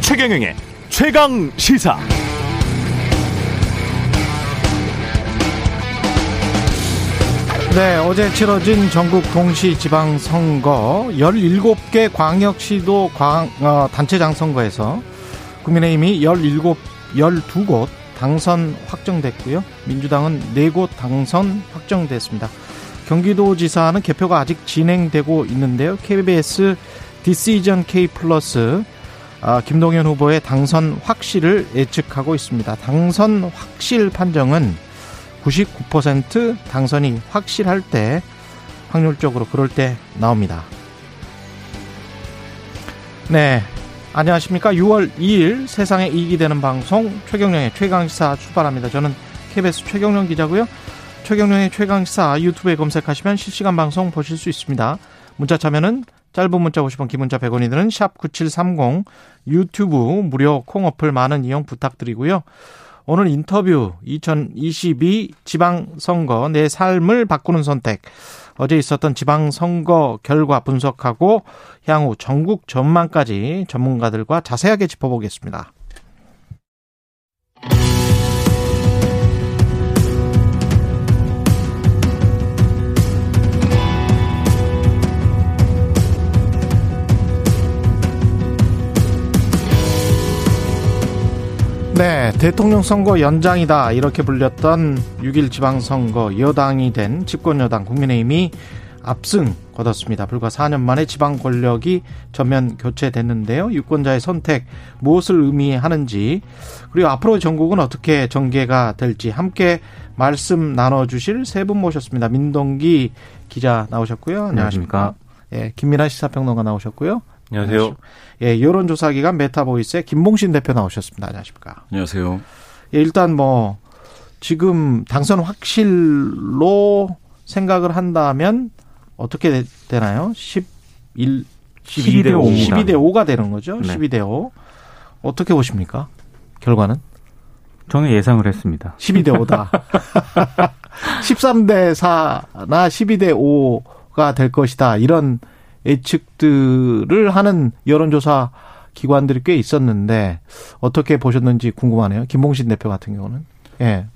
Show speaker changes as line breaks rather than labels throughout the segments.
최경영의 최강 시사.
네, 어제 치러진 전국 동시 지방 선거 17개 광역시도 광, 어, 단체장 선거에서 국민의힘이 17, 12곳 당선 확정됐고요. 민주당은 4곳 당선 확정됐습니다. 경기도지사는 개표가 아직 진행되고 있는데요. KBS 디시전 K 플러스 아, 김동연 후보의 당선 확실을 예측하고 있습니다. 당선 확실 판정은 99% 당선이 확실할 때 확률적으로 그럴 때 나옵니다. 네. 안녕하십니까. 6월 2일 세상에 이익이 되는 방송 최경령의 최강시사 출발합니다. 저는 KBS 최경령 기자고요. 최경령의 최강시사 유튜브에 검색하시면 실시간 방송 보실 수 있습니다. 문자 참여는 짧은 문자 50원, 기문자 100원이 드는 샵 9730 유튜브 무료 콩 어플 많은 이용 부탁드리고요. 오늘 인터뷰 2022 지방선거 내 삶을 바꾸는 선택 어제 있었던 지방선거 결과 분석하고 향후 전국 전망까지 전문가들과 자세하게 짚어보겠습니다. 네, 대통령 선거 연장이다 이렇게 불렸던 6일 지방선거 여당이 된 집권여당 국민의힘이 압승 거뒀습니다. 불과 4년 만에 지방 권력이 전면 교체됐는데요. 유권자의 선택 무엇을 의미하는지 그리고 앞으로 전국은 어떻게 전개가 될지 함께 말씀 나눠주실 세 분 모셨습니다. 민동기 기자 나오셨고요. 안녕하십니까? 예, 김민아 시사평론가 나오셨고요.
안녕하세요.
예, 여론조사 기관 메타보이스의 김봉신 대표 나오셨습니다. 안녕하십니까.
안녕하세요.
예, 일단 뭐, 지금 당선 확실로 생각을 한다면 어떻게 되나요? 11,
12대 5입니다.
12대 5가 되는 거죠.
네.
12대 5. 어떻게 보십니까? 결과는?
저는 예상을 했습니다.
12대 5다. 13대 4나 12대 5가 될 것이다. 이런 예측들을 하는 여론조사 기관들이 꽤 있었는데 어떻게 보셨는지 궁금하네요. 김봉신 대표 같은 경우는. 예.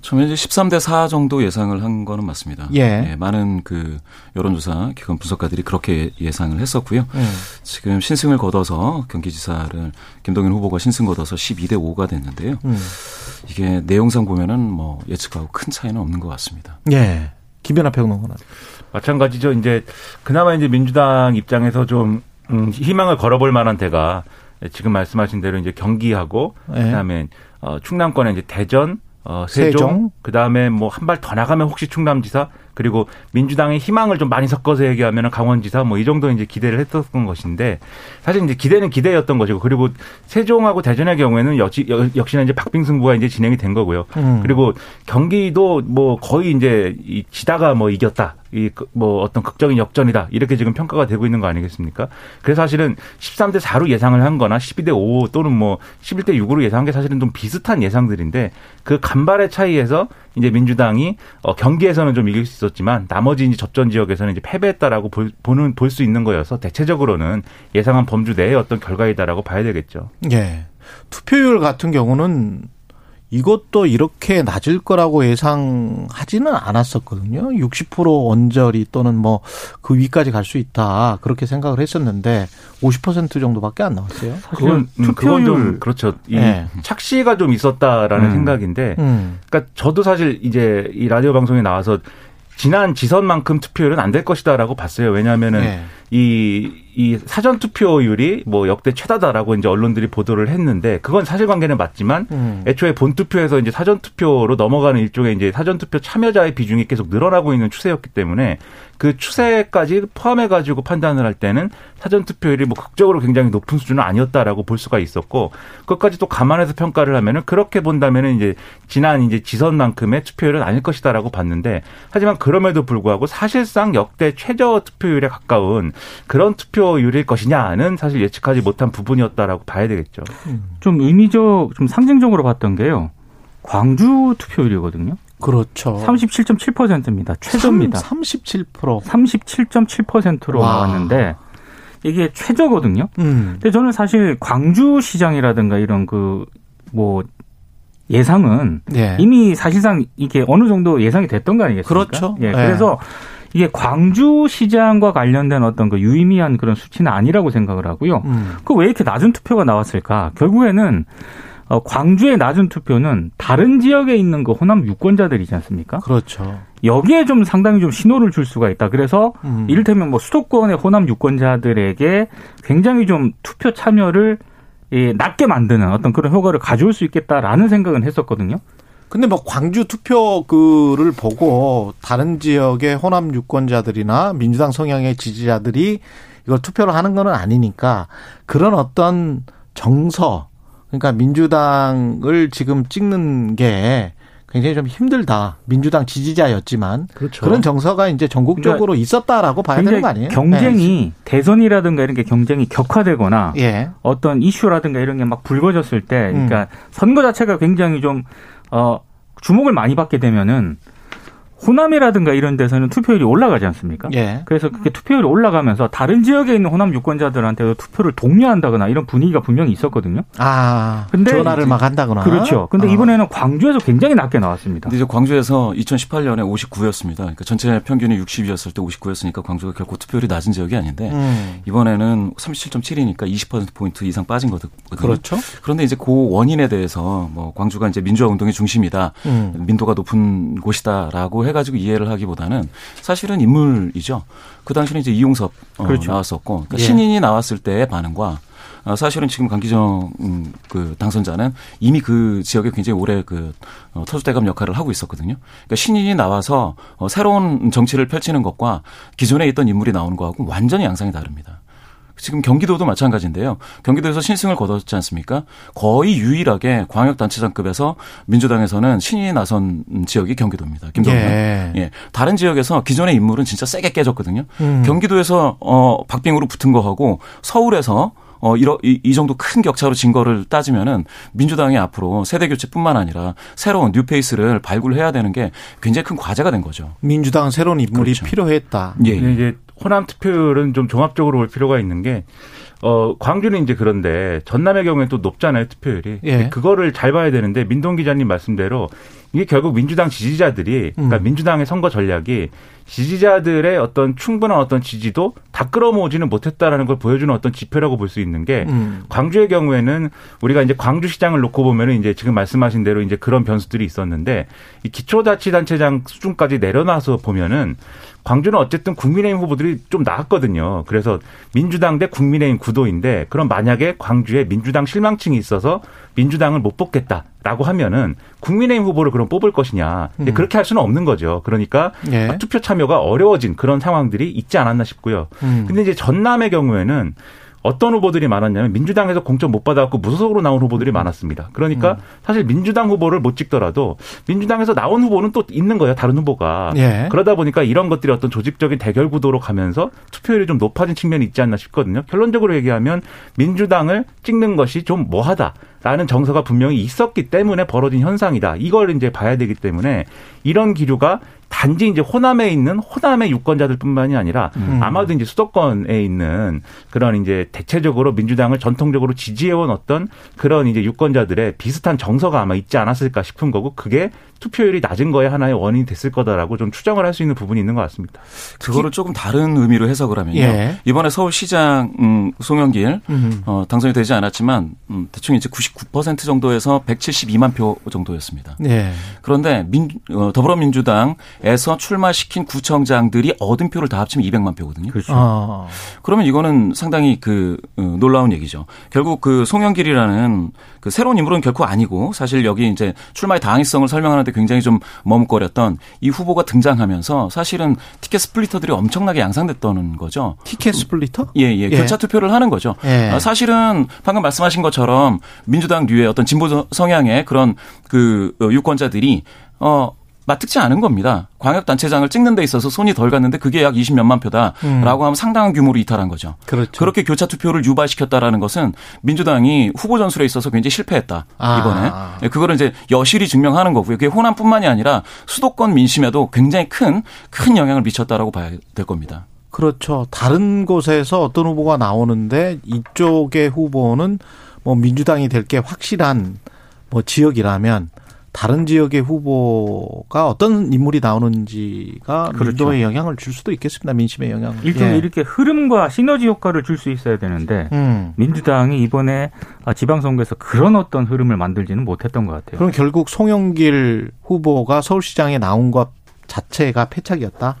처음에 이제 13대 4 정도 예상을 한 거는 맞습니다.
예.
많은 그 여론조사 기관 분석가들이 그렇게 예상을 했었고요.
음.
지금 신승을 거둬서 경기지사를 김동연 후보가 신승 거둬서 12대 5가 됐는데요.
음.
이게 내용상 보면은 뭐 예측하고 큰 차이는 없는 것 같습니다.
예. 김연아 평론가는.
마찬가지죠. 이제 그나마 이제 민주당 입장에서 좀 음, 희망을 걸어볼 만한 데가 지금 말씀하신 대로 이제 경기하고
예.
그다음에 어, 충남권에 이제 대전, 어, 세종,
세종.
그다음에 뭐 한 발 더 나가면 혹시 충남지사 그리고 민주당의 희망을 좀 많이 섞어서 얘기하면 강원지사 뭐 이 정도 이제 기대를 했었던 것인데 사실 이제 기대는 기대였던 것이고 그리고 세종하고 대전의 경우에는 역시 역시나 이제 박빙승부가 이제 진행이 된 거고요.
음.
그리고 경기도 뭐 거의 이제 이 지다가 뭐 이겼다. 이 뭐 어떤 극적인 역전이다. 이렇게 지금 평가가 되고 있는 거 아니겠습니까? 그래서 사실은 13대 4로 예상을 한 거나 12대 5 또는 뭐 11대 6으로 예상한 게 사실은 좀 비슷한 예상들인데 그 간발의 차이에서 이제 민주당이 어 경기에서는 좀 이길 수 있었지만 나머지 이제 접전 지역에서는 이제 패배했다라고 볼, 보는 볼 수 있는 거여서 대체적으로는 예상한 범주 내의 어떤 결과이다라고 봐야 되겠죠.
예. 투표율 같은 경우는 이것도 이렇게 낮을 거라고 예상하지는 않았었거든요. 60% 언저리 또는 뭐 그 위까지 갈 수 있다. 그렇게 생각을 했었는데 50% 정도밖에 안 나왔어요.
그건 음, 그건 좀 그렇죠. 이
예.
착시가 좀 있었다라는
음.
생각인데
음.
그러니까 저도 사실 이제 이 라디오 방송에 나와서 지난 지선만큼 투표율은 안 될 것이다라고 봤어요. 왜냐하면은
예.
이, 이 사전 투표율이 뭐 역대 최다다라고 이제 언론들이 보도를 했는데 그건 사실관계는 맞지만
음.
애초에 본 투표에서 이제 사전 투표로 넘어가는 일종의 이제 사전 투표 참여자의 비중이 계속 늘어나고 있는 추세였기 때문에 그 추세까지 포함해 가지고 판단을 할 때는 사전 투표율이 뭐 극적으로 굉장히 높은 수준은 아니었다라고 볼 수가 있었고 그것까지 또 감안해서 평가를 하면은 그렇게 본다면은 이제 지난 이제 지선만큼의 투표율은 아닐 것이다라고 봤는데 하지만 그럼에도 불구하고 사실상 역대 최저 투표율에 가까운 그런 투표율일 것이냐는 사실 예측하지 못한 부분이었다라고 봐야 되겠죠.
좀 의미적, 좀 상징적으로 봤던 게요. 광주 투표율이거든요.
그렇죠.
37.7%입니다. 최저입니다.
37%.
37.7%로
와.
나왔는데 이게 최저거든요.
음.
근데 저는 사실 광주 시장이라든가 이런 그 뭐 예상은
예.
이미 사실상 이게 어느 정도 예상이 됐던 거 아니겠습니까?
그렇죠.
예.
예.
그래서 이게 광주 시장과 관련된 어떤 그 유의미한 그런 수치는 아니라고 생각을 하고요.
음.
그왜 이렇게 낮은 투표가 나왔을까? 결국에는 어, 광주의 낮은 투표는 다른 지역에 있는 그 호남 유권자들이지 않습니까?
그렇죠.
여기에 좀 상당히 좀 신호를 줄 수가 있다. 그래서
음.
이를테면 뭐 수도권의 호남 유권자들에게 굉장히 좀 투표 참여를 예, 낮게 만드는 어떤 그런 효과를 가져올 수 있겠다라는 생각은 했었거든요.
근데 뭐 광주 투표글을 보고 다른 지역의 호남 유권자들이나 민주당 성향의 지지자들이 이걸 투표를 하는 거는 아니니까 그런 어떤 정서 그러니까 민주당을 지금 찍는 게 굉장히 좀 힘들다. 민주당 지지자였지만
그렇죠.
그런 정서가 이제 전국적으로 있었다라고 봐야 되는 거 아니에요?
그러니까 경쟁이 대선이라든가 이런 게 경쟁이 격화되거나
네. 예.
어떤 이슈라든가 이런 게 막 불거졌을 때,
음.
그러니까 선거 자체가 굉장히 좀, 어, 주목을 많이 받게 되면은 호남이라든가 이런 데서는 투표율이 올라가지 않습니까?
예.
그래서 그게 투표율이 올라가면서 다른 지역에 있는 호남 유권자들한테도 투표를 독려한다거나 이런 분위기가 분명히 있었거든요.
아,
근데
전화를 막 한다거나.
그렇죠. 근데
어.
이번에는 광주에서 굉장히 낮게 나왔습니다.
근데 이제 광주에서 2018년에 59였습니다. 그러니까 전체 평균이 60이었을 때 59였으니까 광주가 결코 투표율이 낮은 지역이 아닌데
음.
이번에는 37.7이니까 20% 포인트 이상 빠진 거거든요.
그렇죠.
그런데 이제 그 원인에 대해서 뭐 광주가 이제 민주화 운동의 중심이다,
음.
민도가 높은 곳이다라고 해 가지고 이해를 하기보다는 사실은 인물이죠. 그 당시는 이제 이용섭 어,
그렇죠.
나왔었고 그러니까
예.
신인이 나왔을 때의 반응과 어, 사실은 지금 강기정 음, 그 당선자는 이미 그 지역에 굉장히 오래 그 어, 터줏대감 역할을 하고 있었거든요. 그러니까 신인이 나와서 어, 새로운 정치를 펼치는 것과 기존에 있던 인물이 나오는 거하고 완전히 양상이 다릅니다. 지금 경기도도 마찬가지인데요. 경기도에서 신승을 거뒀지 않습니까? 거의 유일하게 광역단체장급에서 민주당에서는 신인이 나선 지역이 경기도입니다. 김동연.
예.
예. 다른 지역에서 기존의 인물은 진짜 세게 깨졌거든요.
음.
경기도에서 어 박빙으로 붙은 거하고 서울에서 어 이러 이, 이 정도 큰 격차로 진 거를 따지면은 민주당이 앞으로 세대 교체뿐만 아니라 새로운 뉴페이스를 발굴해야 되는 게 굉장히 큰 과제가 된 거죠.
민주당 새로운 인물이
그렇죠.
필요했다.
예.
근데 이제 호남 투표율은 좀 종합적으로 볼 필요가 있는 게 어, 광주는 이제 그런데 전남의 경우에 또 높잖아요, 투표율이.
예.
그거를 잘 봐야 되는데 민동 기자님 말씀대로 이게 결국 민주당 지지자들이 그러니까
음.
민주당의 선거 전략이 지지자들의 어떤 충분한 어떤 지지도 다 끌어모으지는 못했다라는 걸 보여주는 어떤 지표라고 볼 수 있는 게
음.
광주의 경우에는 우리가 이제 광주 시장을 놓고 보면은 이제 지금 말씀하신 대로 이제 그런 변수들이 있었는데 이 기초자치단체장 수준까지 내려놔서 보면은 광주는 어쨌든 국민의힘 후보들이 좀 나았거든요. 그래서 민주당 대 국민의힘 구도인데 그럼 만약에 광주에 민주당 실망층이 있어서 민주당을 못 뽑겠다 라고 하면은 국민의힘 후보를 그럼 뽑을 것이냐. 근데
음.
그렇게 할 수는 없는 거죠. 그러니까
예.
투표 참여가 어려워진 그런 상황들이 있지 않았나 싶고요.
음.
근데 이제 전남의 경우에는 어떤 후보들이 많았냐면 민주당에서 공천 못 받아갖고 무소속으로 나온 후보들이 많았습니다. 그러니까 사실 민주당 후보를 못 찍더라도 민주당에서 나온 후보는 또 있는 거예요. 다른 후보가.
예.
그러다 보니까 이런 것들이 어떤 조직적인 대결 구도로 가면서 투표율이 좀 높아진 측면이 있지 않나 싶거든요. 결론적으로 얘기하면 민주당을 찍는 것이 좀 뭐하다 라는 정서가 분명히 있었기 때문에 벌어진 현상이다. 이걸 이제 봐야 되기 때문에 이런 기류가 단지 이제 호남에 있는 호남의 유권자들뿐만이 아니라
음.
아마도 이제 수도권에 있는 그런 이제 대체적으로 민주당을 전통적으로 지지해온 어떤 그런 이제 유권자들의 비슷한 정서가 아마 있지 않았을까 싶은 거고 그게 투표율이 낮은 거에 하나의 원인이 됐을 거다라고 좀 추정을 할 수 있는 부분이 있는 것 같습니다.
그거를 조금 다른 의미로 해석을 하면요.
예.
이번에 서울시장 음, 송영길
음.
어, 당선이 되지 않았지만 음, 대충 이제 99% 정도에서 172만 표 정도였습니다.
예.
그런데 민, 어, 더불어민주당에서 출마시킨 구청장들이 얻은 표를 다 합치면 200만 표거든요.
그렇죠.
어.
그러면 이거는 상당히 그 어, 놀라운 얘기죠. 결국 그 송영길이라는 그 새로운 인물은 결코 아니고 사실 여기 이제 출마의 당위성을 설명하는데 굉장히 좀 머뭇거렸던 이 후보가 등장하면서 사실은 ticket splitter들이 엄청나게 양산됐다는 거죠.
Ticket splitter?
예, 예. 교차 투표를 하는 거죠.
예.
아, 사실은 방금 말씀하신 것처럼 민주당 류의 어떤 진보 성향의 그런 그 어, 유권자들이 어 마뜩지 않은 겁니다. 광역단체장을 찍는 데 있어서 손이 덜 갔는데 그게 약 20몇만 표다라고
음.
하면 상당한 규모로 이탈한 거죠.
그렇죠.
그렇게 교차 투표를 유발시켰다라는 것은 민주당이 후보 전술에 있어서 굉장히 실패했다.
아.
이번에. 예, 그거를 이제 여실히 증명하는 거고요. 그게 호남뿐만이 아니라 수도권 민심에도 굉장히 큰, 큰 영향을 미쳤다라고 봐야 될 겁니다.
그렇죠. 다른 곳에서 어떤 후보가 나오는데 이쪽의 후보는 뭐 민주당이 될 게 확실한 뭐 지역이라면 다른 지역의 후보가 어떤 인물이 나오는지가
그렇죠.
민도에 영향을 줄 수도 있겠습니다. 민심에 영향을.
일종의
예.
이렇게 흐름과 시너지 효과를 줄 수 있어야 되는데
음.
민주당이 이번에 아, 지방선거에서 그런 어떤 흐름을 만들지는 못했던 것 같아요.
그럼 결국 송영길 후보가 서울시장에 나온 것 자체가 패착이었다.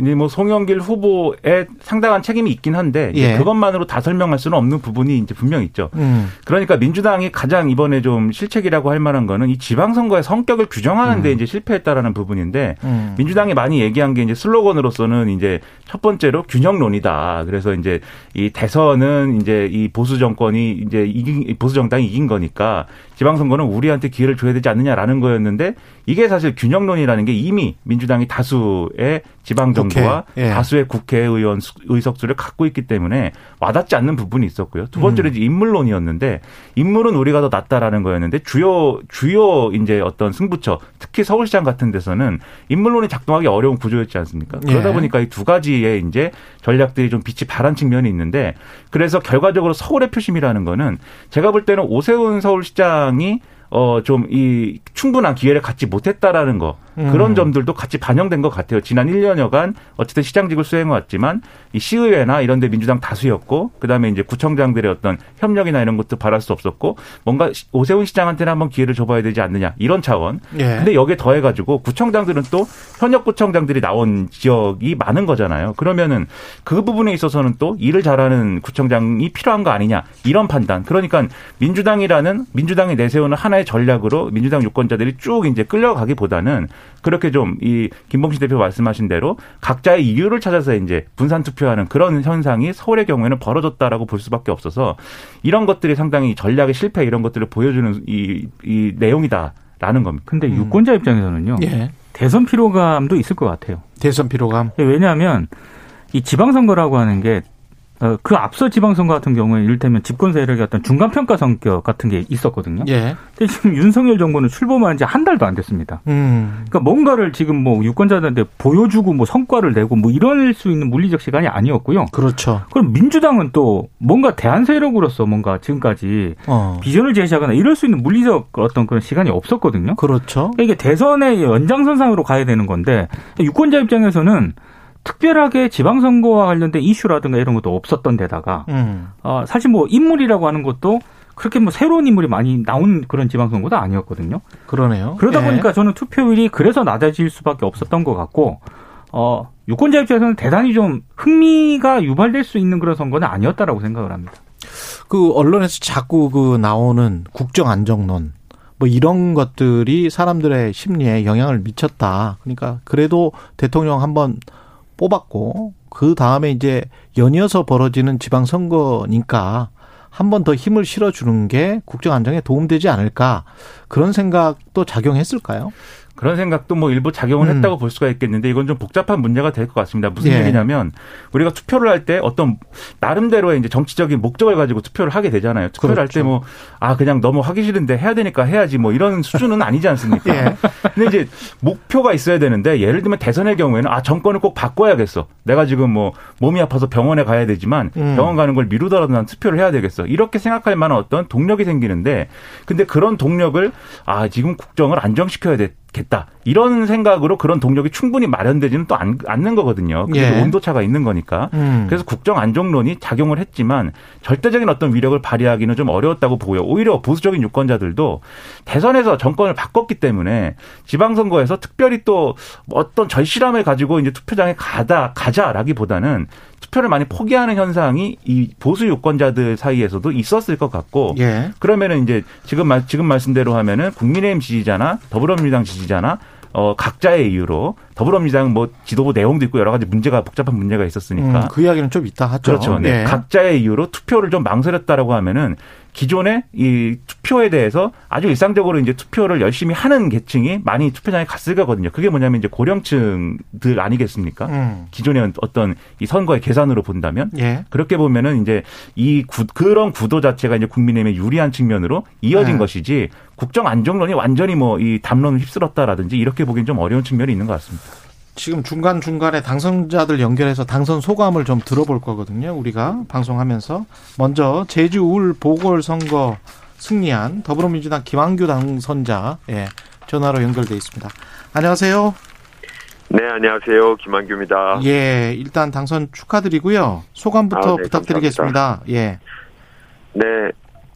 이제 뭐 송영길 후보에 상당한 책임이 있긴 한데
예.
그것만으로 다 설명할 수는 없는 부분이 이제 분명 있죠.
음.
그러니까 민주당이 가장 이번에 좀 실책이라고 할 만한 거는 이 지방선거의 성격을 규정하는 데 이제 실패했다라는 부분인데
음.
민주당이 많이 얘기한 게 이제 슬로건으로서는 이제 첫 번째로 균형론이다. 그래서 이제 이 대선은 이제 이 보수 정권이 이제 이긴 보수 정당이 이긴 거니까 지방선거는 우리한테 기회를 줘야 되지 않느냐라는 거였는데 이게 사실 균형론이라는 게 이미 민주당이 다수의 지방 정부와
예.
다수의 국회의원 수- 의석수를 갖고 있기 때문에 와닿지 않는 부분이 있었고요. 두 번째로 이제 인물론이었는데 인물은 우리가 더 낫다라는 거였는데 주요 주요 이제 어떤 승부처 특히 서울시장 같은 데서는 인물론이 작동하기 어려운 구조였지 않습니까? 그러다
예.
보니까 이 두 가지의 이제 전략들이 좀 빛이 발한 측면이 있는데 그래서 결과적으로 서울의 표심이라는 거는 제가 볼 때는 오세훈 서울시장이 어 좀 이 충분한 기회를 갖지 못했다라는 거 그런
음.
점들도 같이 반영된 것 같아요. 지난 1년여간 어쨌든 시장직을 수행해 왔지만 이 시의회나 이런 데 민주당 다수였고 그 다음에 이제 구청장들의 어떤 협력이나 이런 것도 바랄 수 없었고 뭔가 시- 오세훈 시장한테는 한번 기회를 줘봐야 되지 않느냐 이런 차원.
예.
근데 여기에 더해 가지고 구청장들은 또 현역 구청장들이 나온 지역이 많은 거잖아요. 그러면은 그 부분에 있어서는 또 일을 잘하는 구청장이 필요한 거 아니냐 이런 판단. 그러니까 민주당이라는 민주당이 내세우는 하나의 전략으로 민주당 유권자들이 쭉 이제 끌려가기보다는 그렇게 좀 이 김봉신 대표 말씀하신 대로 각자의 이유를 찾아서 이제 분산 투표하는 그런 현상이 서울의 경우에는 벌어졌다라고 볼 수밖에 없어서 이런 것들이 상당히 전략의 실패 이런 것들을 보여주는 이, 이 내용이다라는 겁니다.
근데 유권자 입장에서는요.
예.
대선 피로감도 있을 것 같아요.
대선 피로감.
왜냐하면 이 지방선거라고 하는 게 어, 그 앞서 지방선거 같은 경우에 이를테면 집권 세력의 어떤 중간평가 성격 같은 게 있었거든요.
예.
근데 지금 윤석열 정부는 출범한 지 한 달도 안 됐습니다.
음.
그러니까 뭔가를 지금 뭐 유권자들한테 보여주고 뭐 성과를 내고 뭐 이럴 수 있는 물리적 시간이 아니었고요.
그렇죠.
그럼 민주당은 또 뭔가 대한 세력으로서 뭔가 지금까지
어.
비전을 제시하거나 이럴 수 있는 물리적 어떤 그런 시간이 없었거든요.
그렇죠.
그러니까 이게 대선의 연장선상으로 가야 되는 건데 유권자 입장에서는 특별하게 지방선거와 관련된 이슈라든가 이런 것도 없었던 데다가
음.
어, 사실 뭐 인물이라고 하는 것도 그렇게 뭐 새로운 인물이 많이 나온 그런 지방선거도 아니었거든요.
그러네요.
그러다
예.
보니까 저는 투표율이 그래서 낮아질 수밖에 없었던 것 같고 어, 유권자 입장에서는 대단히 좀 흥미가 유발될 수 있는 그런 선거는 아니었다라고 생각을 합니다.
그 언론에서 자꾸 그 나오는 국정 안정론 뭐 이런 것들이 사람들의 심리에 영향을 미쳤다. 그러니까 그래도 대통령 한번 뽑았고 그 다음에 이제 연이어서 벌어지는 지방 선거니까 한 번 더 힘을 실어주는 게 국정 안정에 도움되지 않을까 그런 생각도 작용했을까요?
그런 생각도 뭐 일부 작용을
음.
했다고 볼 수가 있겠는데 이건 좀 복잡한 문제가 될 것 같습니다. 무슨
예.
얘기냐면 우리가 투표를 할 때 어떤 나름대로의 이제 정치적인 목적을 가지고 투표를 하게 되잖아요. 투표를 할
그렇죠.
때뭐 아 그냥 너무 하기 싫은데 해야 되니까 해야지 뭐 이런 수준은 아니지 않습니까?
예.
근데 이제 목표가 있어야 되는데 예를 들면 대선의 경우에는 아 정권을 꼭 바꿔야겠어. 내가 지금 뭐 몸이 아파서 병원에 가야 되지만
음.
병원 가는 걸 미루더라도 난 투표를 해야 되겠어. 이렇게 생각할 만한 어떤 동력이 생기는데 근데 그런 동력을 아 지금 국정을 안정시켜야 되 겠다. 이런 생각으로 그런 동력이 충분히 마련되지는 또 않, 않는 거거든요. 그게
예.
온도차가 있는 거니까.
음.
그래서 국정 안정론이 작용을 했지만 절대적인 어떤 위력을 발휘하기는 좀 어려웠다고 보고요. 오히려 보수적인 유권자들도 대선에서 정권을 바꿨기 때문에 지방선거에서 특별히 또 어떤 절실함을 가지고 이제 투표장에 가다 가자라기보다는 투표를 많이 포기하는 현상이 이 보수 유권자들 사이에서도 있었을 것 같고
예.
그러면은 이제 지금 말 지금 말씀대로 하면은 국민의힘 지지자나 더불어민주당 지지자나 어 각자의 이유로 더불어민주당 뭐 지도부 내용도 있고 여러 가지 문제가 복잡한 문제가 있었으니까
음, 그 이야기는 좀 이따 하죠.
그렇죠. 네.
예.
각자의 이유로 투표를 좀 망설였다라고 하면은 기존에 이 투표에 대해서 아주 일상적으로 이제 투표를 열심히 하는 계층이 많이 투표장에 갔을 거거든요. 그게 뭐냐면 이제 고령층들 아니겠습니까?
음.
기존의 어떤 이 선거의 계산으로 본다면
예.
그렇게 보면은 이제 이 구, 그런 구도 자체가 이제 국민의힘에 유리한 측면으로 이어진
네.
것이지 국정 안정론이 완전히 뭐 이 담론을 휩쓸었다라든지 이렇게 보기엔 좀 어려운 측면이 있는 것 같습니다.
지금 중간중간에 당선자들 연결해서 당선 소감을 좀 들어볼 거거든요. 우리가 방송하면서. 먼저 제주 울 보궐선거 승리한 더불어민주당 김한규 당선자 예, 전화로 연결돼 있습니다. 안녕하세요.
네, 안녕하세요. 김한규입니다.
예, 일단 당선 축하드리고요. 소감부터
아, 네,
부탁드리겠습니다. 예.
네,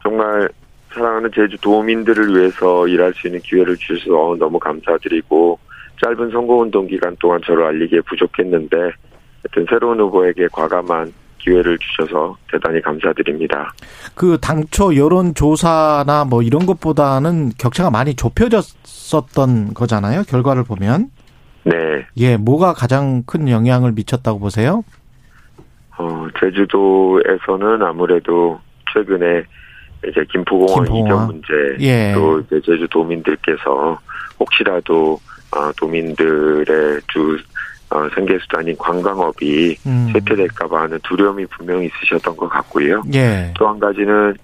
정말 사랑하는 제주 도민들을 위해서 일할 수 있는 기회를 주셔서 너무 감사드리고 짧은 선거운동 기간 동안 저를 알리기에 부족했는데 하여튼 새로운 후보에게 과감한 기회를 주셔서 대단히 감사드립니다.
그 당초 여론 조사나 뭐 이런 것보다는 격차가 많이 좁혀졌었던 거잖아요. 결과를 보면.
네,
예, 뭐가 가장 큰 영향을 미쳤다고 보세요?
어, 제주도에서는 아무래도 최근에 이제 김포공원
김포공원.
이전 문제
예.
또 이제 제주 도민들께서 혹시라도 어, 도민들의 주 어, 생계 수단인 관광업이
음.
쇠퇴될까봐 하는 두려움이 분명히 있으셨던 것 같고요.
예.
또한 가지는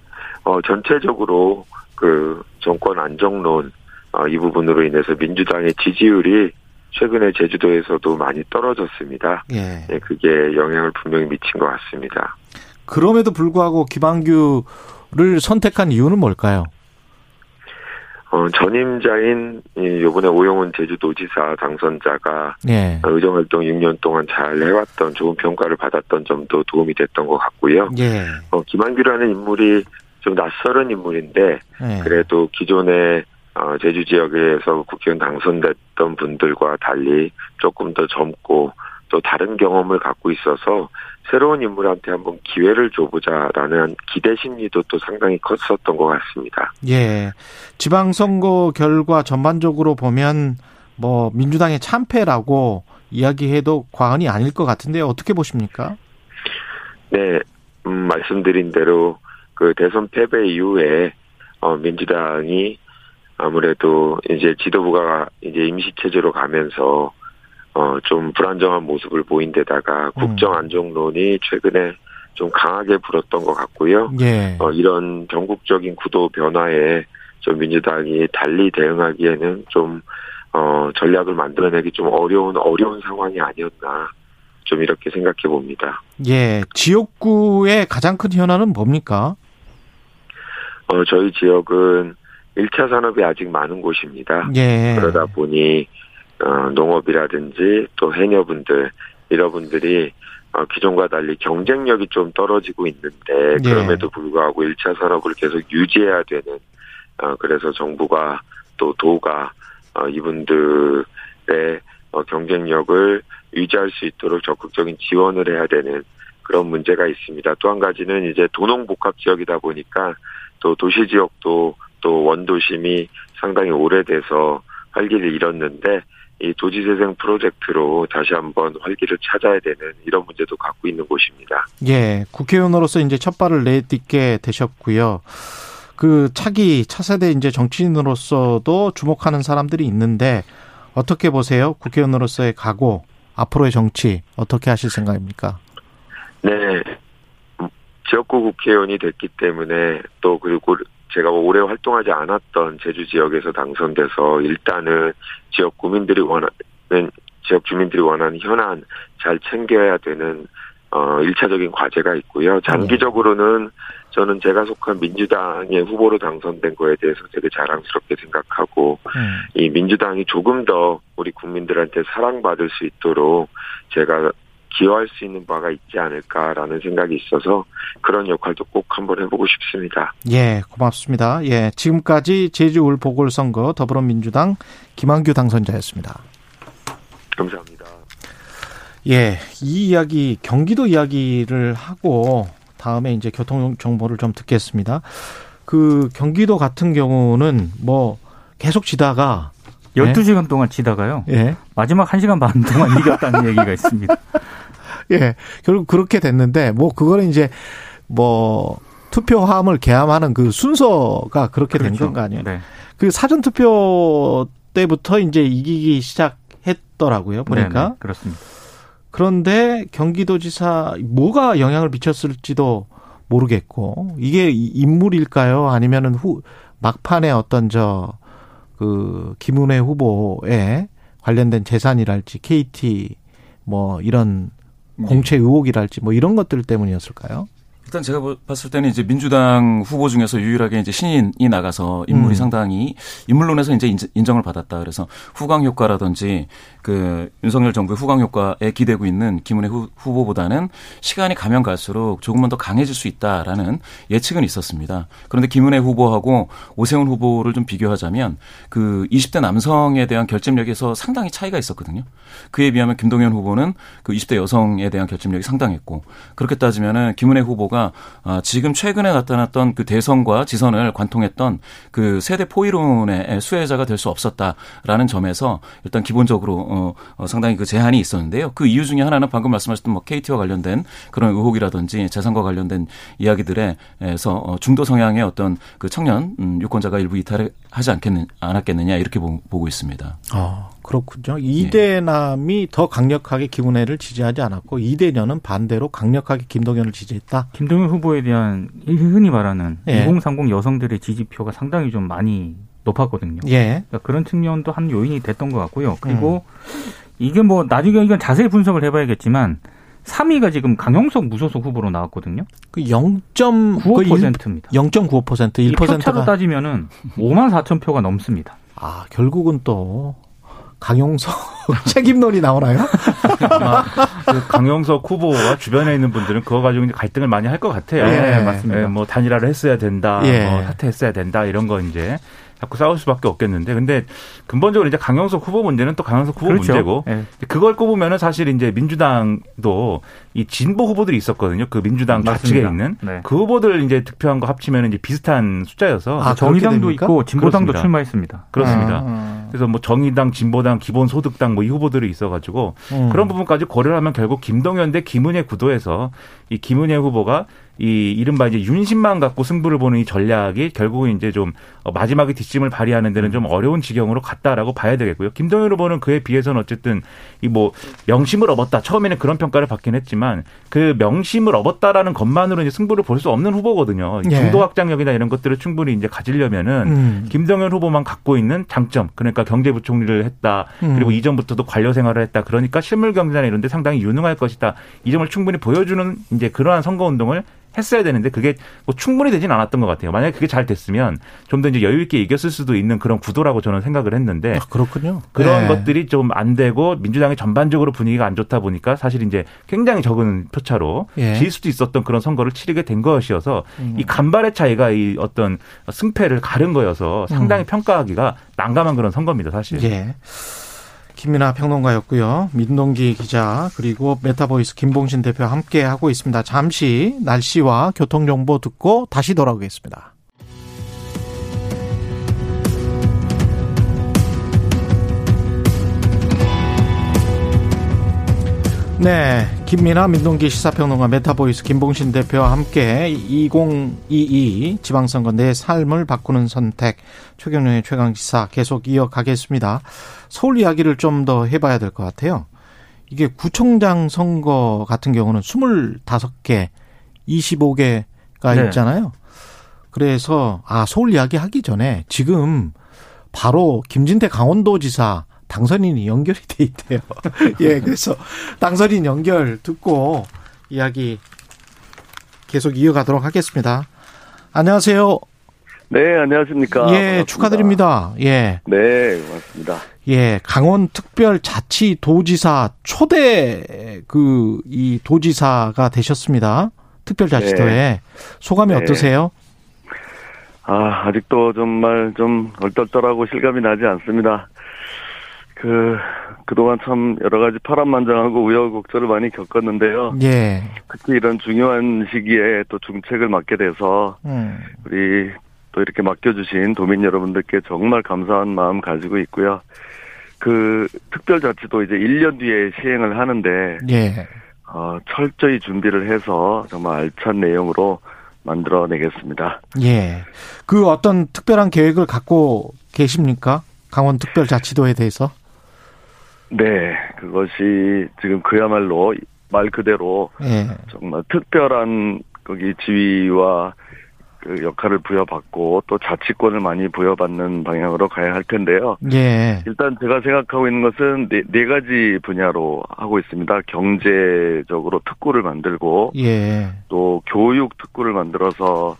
어, 전체적으로 그 정권 안정론 어, 이 부분으로 인해서 민주당의 지지율이 최근에 제주도에서도 많이 떨어졌습니다.
예.
네, 그게 영향을 분명히 미친 것 같습니다.
그럼에도 불구하고 김한규를 선택한 이유는 뭘까요?
어, 전임자인 이 요번에 오영훈 제주도지사 당선자가
예.
의정활동 6년 동안 잘 해왔던 좋은 평가를 받았던 점도 도움이 됐던 것 같고요.
예.
어, 김한규라는 인물이 좀 낯설은 인물인데
예.
그래도 기존에 어, 제주 지역에서 국회의원 당선됐던 분들과 달리 조금 더 젊고 또 다른 경험을 갖고 있어서 새로운 인물한테 한번 기회를 줘보자라는 기대 심리도 또 상당히 컸었던 것 같습니다.
예. 지방선거 결과 전반적으로 보면 뭐 민주당의 참패라고 이야기해도 과언이 아닐 것 같은데 어떻게 보십니까?
네, 음, 말씀드린 대로 그 대선 패배 이후에 어, 민주당이 아무래도 이제 지도부가 이제 임시 체제로 가면서 어, 좀 불안정한 모습을 보인 데다가 국정 안정론이 최근에 좀 강하게 불었던 것 같고요.
예.
어, 이런 전국적인 구도 변화에 좀 민주당이 달리 대응하기에는 좀 어, 전략을 만들어내기 좀 어려운 어려운 상황이 아니었나 좀 이렇게 생각해 봅니다.
예. 지역구의 가장 큰 현안은 뭡니까?
어, 저희 지역은 1차 산업이 아직 많은 곳입니다.
예.
그러다 보니 어, 농업이라든지 또 해녀분들 이런 분들이 어, 기존과 달리 경쟁력이 좀 떨어지고 있는데
예.
그럼에도 불구하고 1차 산업을 계속 유지해야 되는 어, 그래서 정부가 또 도가 어, 이분들의 어, 경쟁력을 유지할 수 있도록 적극적인 지원을 해야 되는 그런 문제가 있습니다. 또 한 가지는 이제 도농복합 지역이다 보니까 또 도시 지역도 또 원도심이 상당히 오래돼서 활기를 잃었는데 이 도지재생 프로젝트로 다시 한번 활기를 찾아야 되는 이런 문제도 갖고 있는 곳입니다.
예. 국회의원으로서 이제 첫 발을 내딛게 되셨고요. 그 차기 차세대 이제 정치인으로서도 주목하는 사람들이 있는데 어떻게 보세요? 국회의원으로서의 각오, 앞으로의 정치 어떻게 하실 생각입니까?
네. 지역구 국회의원이 됐기 때문에 또 그리고 제가 오래 활동하지 않았던 제주 지역에서 당선돼서 일단은 지역 구민들이 원하는 지역 주민들이 원하는 현안 잘 챙겨야 되는 어 일차적인 과제가 있고요. 장기적으로는 저는 제가 속한 민주당의 후보로 당선된 거에 대해서 되게 자랑스럽게 생각하고
음.
이 민주당이 조금 더 우리 국민들한테 사랑받을 수 있도록 제가 기여할 수 있는 바가 있지 않을까라는 생각이 있어서 그런 역할도 꼭 한번 해보고 싶습니다.
예, 고맙습니다. 예, 지금까지 제주 울 보궐선거 더불어민주당 김한규 당선자였습니다.
감사합니다.
예, 이 이야기 경기도 이야기를 하고 다음에 이제 교통 정보를 좀 듣겠습니다. 그 경기도 같은 경우는 뭐 계속 지다가
12시간 동안 치다가요.
예.
마지막 1시간 반 동안 이겼다는 얘기가 있습니다.
예. 결국 그렇게 됐는데 뭐 그거는 이제 뭐 투표함을 개함하는 그 순서가 그렇게 된
그렇죠.
건거 아니에요.
네.
그 사전 투표 때부터 이제 이기기 시작했더라고요. 보니까.
네네, 그렇습니다.
그런데 경기도지사 뭐가 영향을 미쳤을지도 모르겠고 이게 인물일까요? 아니면은 후 막판에 어떤 저 그 김은혜 후보에 관련된 재산이랄지 KT 뭐 이런 공채 의혹이랄지 뭐 이런 것들 때문이었을까요?
일단 제가 보- 봤을 때는 이제 민주당 후보 중에서 유일하게 이제 신인이 나가서 인물이
음.
상당히 인물론에서 이제 인정을 받았다. 그래서 후광 효과라든지 그 윤석열 정부의 후광 효과에 기대고 있는 김은혜 후, 후보보다는 시간이 가면 갈수록 조금만 더 강해질 수 있다라는 예측은 있었습니다. 그런데 김은혜 후보하고 오세훈 후보를 좀 비교하자면 그 20대 남성에 대한 결집력에서 상당히 차이가 있었거든요. 그에 비하면 김동연 후보는 그 20대 여성에 대한 결집력이 상당했고 그렇게 따지면은 김은혜 후보가 아, 지금 최근에 나타났던 그 대선과 지선을 관통했던 그 세대 포이론의 수혜자가 될 수 없었다라는 점에서 일단 기본적으로 어, 어, 상당히 그 제한이 있었는데요. 그 이유 중에 하나는 방금 말씀하셨던 뭐 KT와 관련된 그런 의혹이라든지 재산과 관련된 이야기들에서 어, 중도 성향의 어떤 그 청년 음, 유권자가 일부 이탈하지 않겠느, 않았겠느냐 이렇게 보, 보고 있습니다.
어, 그렇군요. 이대남이 더 강력하게 김은혜를 지지하지 않았고 이대녀는 반대로 강력하게 김동연을 지지했다.
김동연 후보에 대한 흔히 말하는
예.
2030 여성들의 지지표가 상당히 좀 많이 높았거든요.
예.
그러니까 그런 측면도 한 요인이 됐던 것 같고요. 그리고 이게 뭐 나중에 이건 자세히 분석을 해봐야겠지만 3위가 지금 강용석 무소속 후보로 나왔거든요.
그 0.95%입니다.
95%입니다. 0.95%이 표차로
1%가
따지면은 5만 4천 표가 넘습니다.
아, 결국은 또 강용석 책임론이 나오나요?
아마 그 강용석 후보와 주변에 있는 분들은 그거 가지고 이제 갈등을 많이 할 것 같아요.
예,
맞습니다.
예, 뭐 단일화를 했어야 된다,
예.
뭐 사퇴했어야 된다 이런 거 이제 자꾸 싸울 수밖에 없겠는데, 근데 근본적으로 이제 강용석 후보 문제는 또 강용석 후보
그렇죠.
문제고
예.
그걸 꼽으면은 사실 이제 민주당도 이 진보 후보들이 있었거든요. 그 민주당 좌측에
맞습니다.
있는
네.
그 후보들 이제 득표한 거 합치면 이제 비슷한 숫자여서
아,
정의당도
됩니까?
있고 진보당도
그렇습니다.
출마했습니다.
그렇습니다.
아,
그래서 뭐 정의당, 진보당, 기본소득당 뭐 이 후보들이 있어가지고
음.
그런 부분까지 고려를 하면 결국 김동연 대 김은혜 구도에서 이 김은혜 후보가 이 이른바 이제 윤심만 갖고 승부를 보는 이 전략이 결국은 이제 좀 어, 마지막에 뒷심을 발휘하는 데는 좀 어려운 지경으로 갔다라고 봐야 되겠고요. 김동연 후보는 그에 비해서는 어쨌든 이 뭐 명심을 얻었다. 처음에는 그런 평가를 받긴 했지만 그 명심을 얻었다라는 것만으로 이제 승부를 볼 수 없는 후보거든요.
예.
중도 확장력이나 이런 것들을 충분히 이제 가지려면은
음.
김동연 후보만 갖고 있는 장점, 그러니까 경제부총리를 했다.
음.
그리고 이전부터도 관료 생활을 했다. 그러니까 실물 경제나 이런 데 상당히 유능할 것이다. 이 점을 충분히 보여주는 이제 그러한 선거 운동을 했어야 되는데 그게 뭐 충분히 되진 않았던 것 같아요. 만약에 그게 잘 됐으면 좀 더 이제 여유 있게 이겼을 수도 있는 그런 구도라고 저는 생각을 했는데
아, 그렇군요.
그런
네.
것들이 좀 안 되고 민주당이 전반적으로 분위기가 안 좋다 보니까 사실 이제 굉장히 적은 표차로
예.
질 수도 있었던 그런 선거를 치르게 된 것이어서
음.
이 간발의 차이가 이 어떤 승패를 가른 거여서 상당히 평가하기가 난감한 그런 선거입니다, 사실.
음. 예. 김민하 평론가였고요. 민동기 기자 그리고 메타보이스 김봉신 대표 함께 하고 있습니다. 잠시 날씨와 교통 정보 듣고 다시 돌아오겠습니다. 네, 김민하 민동기 시사평론가 메타보이스 김봉신 대표와 함께 2022 지방선거 내 삶을 바꾸는 선택 최경영의 최강시사 계속 이어가겠습니다. 서울 이야기를 좀 더 해봐야 될 것 같아요. 이게 구청장 선거 같은 경우는 25개, 25개가
네.
있잖아요. 그래서 아 서울 이야기 하기 전에 지금 바로 김진태 강원도지사 당선인이 연결이 돼 있대요. 예, 그래서 당선인 연결 듣고 이야기 계속 이어가도록 하겠습니다. 안녕하세요.
네, 안녕하십니까.
예,
반갑습니다.
축하드립니다. 예,
네, 고맙습니다.
예, 강원 특별 자치 도지사 초대 그 이 도지사가 되셨습니다. 특별자치도에 소감이
네.
어떠세요?
아, 아직도 정말 좀 얼떨떨하고 실감이 나지 않습니다. 그, 그동안 참 여러 가지 파란만장하고 우여곡절을 많이 겪었는데요.
예,
특히 이런 중요한 시기에 또 중책을 맡게 돼서
음,
우리 또 이렇게 맡겨주신 도민 여러분들께 정말 감사한 마음 가지고 있고요. 그 특별자치도 이제 1년 뒤에 시행을 하는데
예.
어, 철저히 준비를 해서 정말 알찬 내용으로 만들어내겠습니다.
예. 그 어떤 특별한 계획을 갖고 계십니까? 강원 특별자치도에 대해서?
네, 그것이 지금 그야말로 말 그대로
예.
정말 특별한 거기 지위와 그 역할을 부여받고 또 자치권을 많이 부여받는 방향으로 가야 할 텐데요.
예.
일단 제가 생각하고 있는 것은 네, 네 가지 분야로 하고 있습니다. 경제적으로 특구를 만들고
예.
또 교육 특구를 만들어서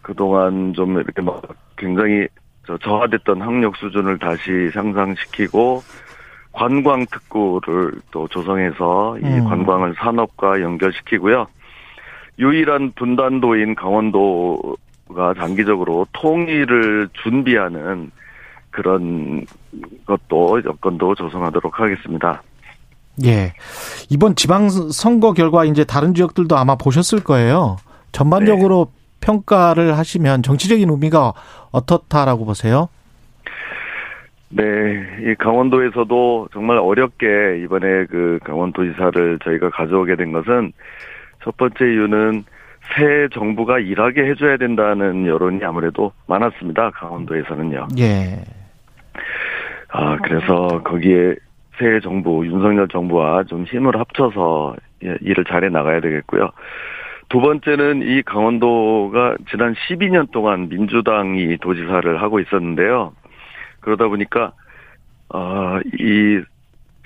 그동안 좀 이렇게 막 굉장히 저 저하됐던 학력 수준을 다시 상상시키고 관광 특구를 또 조성해서 이
음.
관광을 산업과 연결시키고요. 유일한 분단도인 강원도가 장기적으로 통일을 준비하는 그런 것도 여건도 조성하도록 하겠습니다.
예. 이번 지방 선거 결과 이제 다른 지역들도 아마 보셨을 거예요. 전반적으로 평가를 하시면 정치적인 의미가 어떻다라고 보세요?
네, 이 강원도에서도 정말 어렵게 이번에 그 강원도지사를 저희가 가져오게 된 것은 첫 번째 이유는 새 정부가 일하게 해줘야 된다는 여론이 아무래도 많았습니다. 강원도에서는요.
예.
아, 그래서 거기에 새 정부, 윤석열 정부와 좀 힘을 합쳐서 예, 일을 잘해 나가야 되겠고요. 두 번째는 이 강원도가 지난 12년 동안 민주당이 도지사를 하고 있었는데요. 그러다 보니까, 아, 이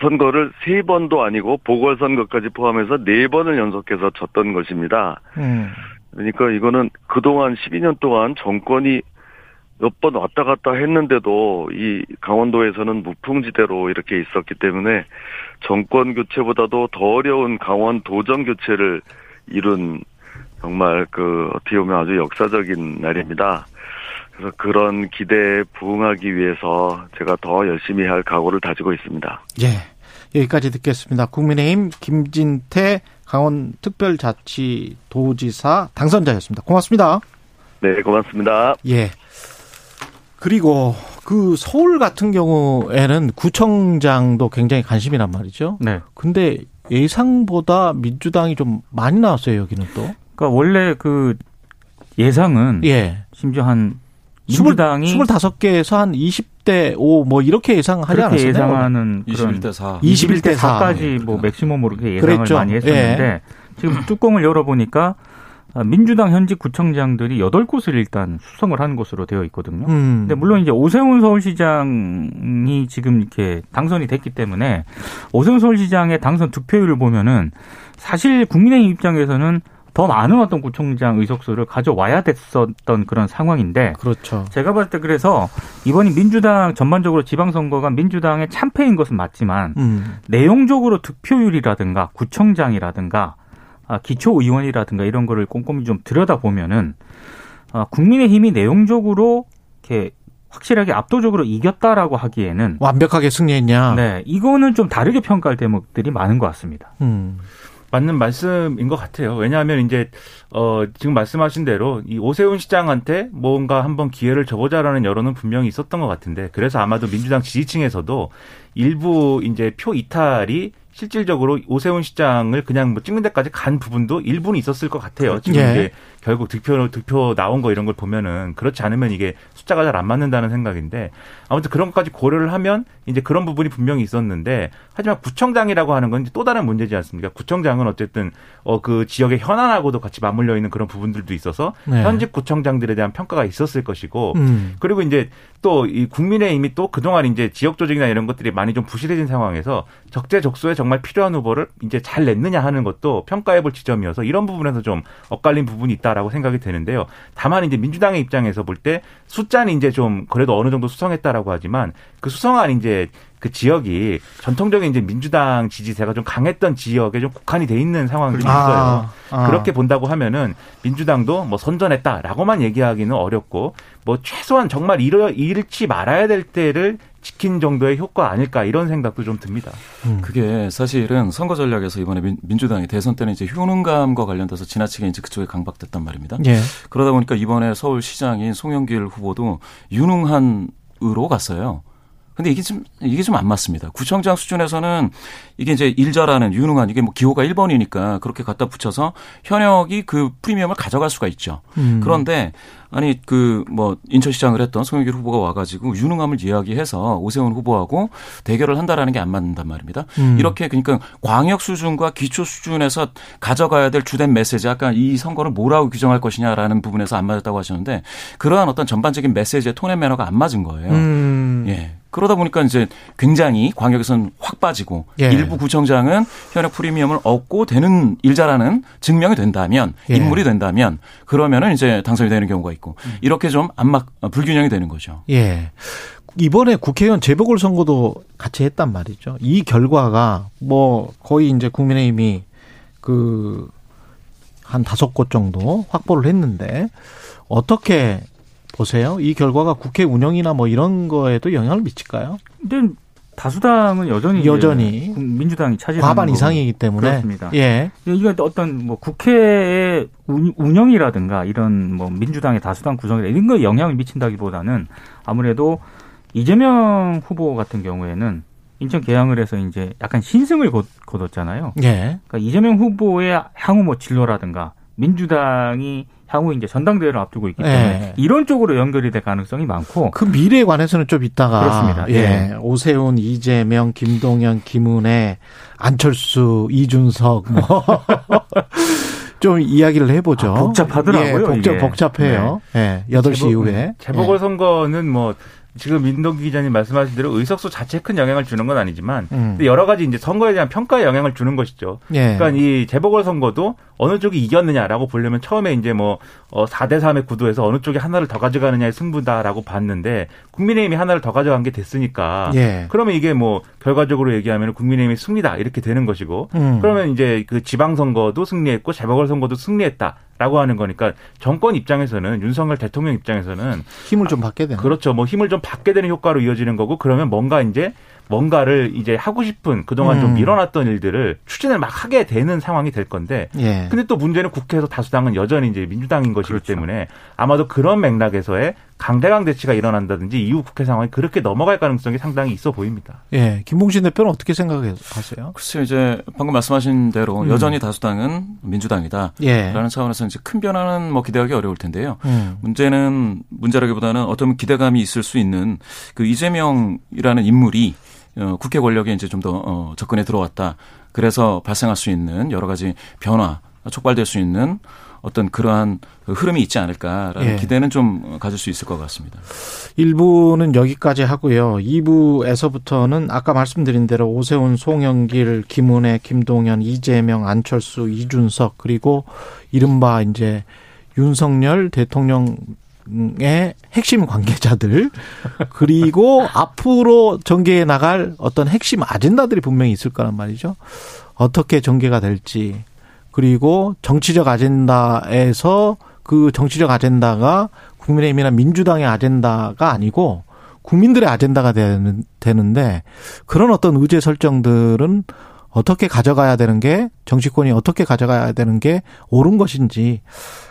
선거를 세 번도 아니고 보궐선거까지 포함해서 네 번을 연속해서 졌던 것입니다.
음.
그러니까 이거는 그동안 12년 동안 정권이 몇 번 왔다 갔다 했는데도 이 강원도에서는 무풍지대로 이렇게 있었기 때문에 정권 교체보다도 더 어려운 강원 도정 교체를 이룬 정말 그 어떻게 보면 아주 역사적인 날입니다. 그래서 그런 기대에 부응하기 위해서 제가 더 열심히 할 각오를 다지고 있습니다.
예. 여기까지 듣겠습니다. 국민의힘 김진태 강원 특별자치도지사 당선자였습니다. 고맙습니다.
네, 고맙습니다.
예. 그리고 그 서울 같은 경우에는 구청장도 굉장히 관심이란 말이죠.
네.
근데 예상보다 민주당이 좀 많이 나왔어요, 여기는 또.
그러니까 원래 그 예상은
예.
심지어 한 민주당이
25개에서 한 20대 5 뭐 이렇게 예상하지 않았어요.
예상하는 그런
21대 4.
21대 4.
4까지 뭐 맥시멈으로 그렇게 예상을
그랬죠.
많이 했었는데 지금 뚜껑을 열어 보니까 민주당 현직 구청장들이 8곳을 일단 수성을 한 것으로 되어 있거든요.
음.
근데 물론 이제 오세훈 서울시장이 지금 이렇게 당선이 됐기 때문에 오세훈 서울시장의 당선 득표율을 보면은 사실 국민의힘 입장에서는 더 많은 어떤 구청장 의석수를 가져와야 됐었던 그런 상황인데
그렇죠.
제가 봤을 때 그래서 이번이 민주당 전반적으로 지방선거가 민주당의 참패인 것은 맞지만
음.
내용적으로 득표율이라든가 구청장이라든가 아, 기초의원이라든가 이런 거를 꼼꼼히 좀 들여다보면은 아, 국민의힘이 내용적으로 이렇게 확실하게 압도적으로 이겼다라고 하기에는
완벽하게 승리했냐?
네 이거는 좀 다르게 평가할 대목들이 많은 것 같습니다.
음.
맞는 말씀인 것 같아요. 왜냐하면 이제 어 지금 말씀하신 대로 이 오세훈 시장한테 뭔가 한번 기회를 줘보자라는 여론은 분명히 있었던 것 같은데 그래서 아마도 민주당 지지층에서도 일부 이제 표 이탈이 실질적으로 오세훈 시장을 그냥 뭐 찍는 데까지 간 부분도 일부는 있었을 것 같아요. 지금
예.
이제 결국 득표 득표 나온 거 이런 걸 보면은 그렇지 않으면 이게 숫자가 잘 안 맞는다는 생각인데 아무튼 그런 것까지 고려를 하면 이제 그런 부분이 분명히 있었는데 하지만 구청장이라고 하는 건 또 다른 문제지 않습니까? 구청장은 어쨌든 어 그 지역의 현안하고도 같이 맞물려 있는 그런 부분들도 있어서
네.
현직 구청장들에 대한 평가가 있었을 것이고
음.
그리고 이제 또 이 국민의힘이 또 그동안 이제 지역 조직이나 이런 것들이 많이 좀 부실해진 상황에서 적재적소에 정말 필요한 후보를 이제 잘 냈느냐 하는 것도 평가해 볼 지점이어서 이런 부분에서 좀 엇갈린 부분이 있다 라고 생각이 되는데요. 다만 이제 민주당의 입장에서 볼 때 숫자는 이제 좀 그래도 어느 정도 수성했다라고 하지만 그 수성한 이제 그 지역이 전통적인 이제 민주당 지지세가 좀 강했던 지역에 좀 국한이 돼 있는 상황이 있어요.
아, 아.
그렇게 본다고 하면은 민주당도 뭐 선전했다라고만 얘기하기는 어렵고 뭐 최소한 정말 잃어, 잃지 말아야 될 때를 지킨 정도의 효과 아닐까 이런 생각도 좀 듭니다.
음.
그게 사실은 선거 전략에서 이번에 민, 민주당이 대선 때는 이제 효능감과 관련돼서 지나치게 이제 그쪽에 강박됐단 말입니다.
예.
그러다 보니까 이번에 서울시장인 송영길 후보도 유능한 으로 갔어요. 근데 이게 좀 이게 좀 안 맞습니다. 구청장 수준에서는 이게 이제 일 잘하는 유능한 이게 뭐 기호가 1번이니까 그렇게 갖다 붙여서 현역이 그 프리미엄을 가져갈 수가 있죠.
음.
그런데 아니 그 뭐 인천시장을 했던 송영길 후보가 와가지고 유능함을 이야기해서 오세훈 후보하고 대결을 한다라는 게 안 맞는단 말입니다.
음.
이렇게 그러니까 광역 수준과 기초 수준에서 가져가야 될 주된 메시지 아까 이 선거를 뭐라고 규정할 것이냐라는 부분에서 안 맞았다고 하셨는데 그러한 어떤 전반적인 메시지의 톤의 매너가 안 맞은 거예요.
음.
예. 그러다 보니까 이제 굉장히 광역에서는 확 빠지고
예.
일부 구청장은 현역 프리미엄을 얻고 되는 일자라는 증명이 된다면
예.
인물이 된다면 그러면은 이제 당선이 되는 경우가 있고 이렇게 좀 안막 불균형이 되는 거죠.
예. 이번에 국회의원 재보궐 선거도 같이 했단 말이죠. 이 결과가 뭐 거의 이제 국민의힘이 그 한 다섯 곳 정도 확보를 했는데 어떻게 보세요? 이 결과가 국회 운영이나 뭐 이런 거에도 영향을 미칠까요?
근데 다수당은 여전히
여전히
민주당이 차지하는
과반. 이상이기 때문에
그렇습니다.
예.
이거 어떤 뭐 국회의 운- 운영이라든가 이런 뭐 민주당의 다수당 구성이라 이런 거에 영향을 미친다기보다는 아무래도 이재명 후보 같은 경우에는 인천 개항을 해서 이제 약간 신승을 거- 거뒀잖아요.
예.
그러니까 이재명 후보의 향후 뭐 진로라든가 민주당이 향후 이제 전당대회를 앞두고 있기 때문에
예.
이런 쪽으로 연결이 될 가능성이 많고
그 미래에 관해서는 좀 이따가
그렇습니다.
예.
예.
오세훈, 이재명, 김동연, 김은혜, 안철수, 이준석 뭐 좀 이야기를 해보죠.
아, 복잡하더라고요,
예, 복잡. 복잡해요. 예. 8시
재보-
이후에.
재보궐
예.
선거는 뭐 지금 민동기 기자님 말씀하신 대로 의석수 자체에 큰 영향을 주는 건 아니지만
음.
여러 가지 이제 선거에 대한 평가에 영향을 주는 것이죠.
예.
그러니까 이 재보궐 선거도 어느 쪽이 이겼느냐라고 보려면 처음에 이제 뭐 어, 4대 3의 구도에서 어느 쪽이 하나를 더 가져가느냐의 승부다라고 봤는데 국민의힘이 하나를 더 가져간 게 됐으니까
예.
그러면 이게 뭐 결과적으로 얘기하면 국민의힘이 승리다 이렇게 되는 것이고
음.
그러면 이제 그 지방 선거도 승리했고 재보궐 선거도 승리했다 라고 하는 거니까 정권 입장에서는 윤석열 대통령 입장에서는
힘을 좀 받게 되는.
그렇죠. 뭐 힘을 좀 받게 되는 효과로 이어지는 거고 그러면 뭔가 이제 뭔가를 이제 하고 싶은 그동안
음.
좀 밀어놨던 일들을 추진을 막 하게 되는 상황이 될 건데
예.
근데 또 문제는 국회에서 다수당은 여전히 이제 민주당인 것이기
그렇죠.
때문에 아마도 그런 맥락에서의 강대강 대치가 일어난다든지 이후 국회 상황이 그렇게 넘어갈 가능성이 상당히 있어 보입니다.
예. 김봉신 대표는 어떻게 생각하세요?
글쎄요, 이제 방금 말씀하신 대로
음.
여전히 다수당은 민주당이다.
예.
라는 차원에서 이제 큰 변화는 뭐 기대하기 어려울 텐데요.
음.
문제는 문제라기보다는 어떤 기대감이 있을 수 있는 그 이재명이라는 인물이 어, 국회 권력에 이제 좀 더 어, 접근해 들어왔다. 그래서 발생할 수 있는 여러 가지 변화, 촉발될 수 있는 어떤 그러한 그 흐름이 있지 않을까라는
예.
기대는 좀 가질 수 있을 것 같습니다.
1부는 여기까지 하고요. 2부에서부터는 아까 말씀드린 대로 오세훈, 송영길, 김은혜, 김동연, 이재명, 안철수, 이준석 그리고 이른바 이제 윤석열 대통령 의 핵심 관계자들 그리고 앞으로 전개해 나갈 어떤 핵심 아젠다들이 분명히 있을 거란 말이죠. 어떻게 전개가 될지 그리고 정치적 아젠다에서 그 정치적 아젠다가 국민의힘이나 민주당의 아젠다가 아니고 국민들의 아젠다가 되는, 되는데 그런 어떤 의제 설정들은 어떻게 가져가야 되는 게 정치권이 어떻게 가져가야 되는 게 옳은 것인지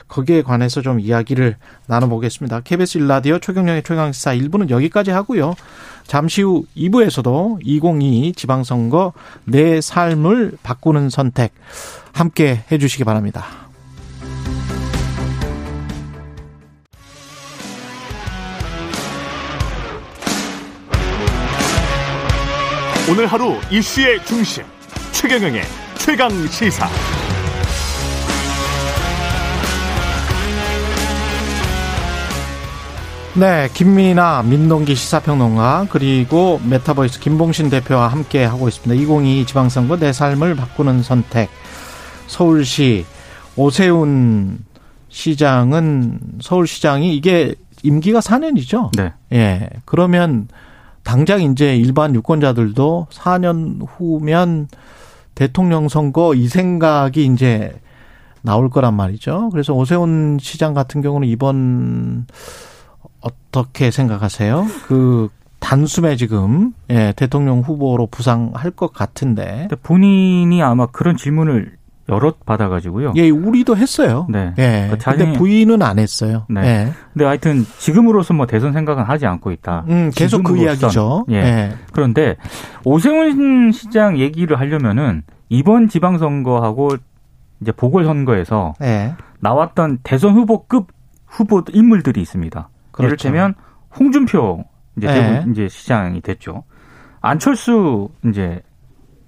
거기에 관해서 좀 이야기를 나눠보겠습니다. KBS 일라디오 최경영의 최강시사 1부는 여기까지 하고요. 잠시 후 2부에서도 2022 지방선거 내 삶을 바꾸는 선택 함께 해주시기 바랍니다.
오늘 하루 이슈의 중심 최경영의 최강 시사.
네, 김민하 민동기 시사평론가 그리고 메타보이스 김봉신 대표와 함께 하고 있습니다. 2022 지방선거 내 삶을 바꾸는 선택. 서울시 오세훈 시장은 서울시장이 이게 임기가 4년이죠.
네.
예. 그러면 당장 이제 일반 유권자들도 4년 후면 대통령 선거 이 생각이 이제 나올 거란 말이죠. 그래서 오세훈 시장 같은 경우는 이번 어떻게 생각하세요? 그 단숨에 지금 예, 대통령 후보로 부상할 것 같은데.
본인이 아마 그런 질문을 여러 받아가지고요.
예, 우리도 했어요.
네.
예.
그 자신이-
근데 부인은 안 했어요.
네.
예.
근데 하여튼 지금으로서 뭐 대선 생각은 하지 않고 있다.
음, 계속 그
지금으로선.
이야기죠.
예.
예.
그런데 오세훈 시장 얘기를 하려면은 이번 지방선거하고 이제 보궐선거에서
예.
나왔던 대선 후보급 후보 인물들이 있습니다.
그렇죠.
이를테면 홍준표 이제
네.
대구 이제 시장이 됐죠. 안철수 이제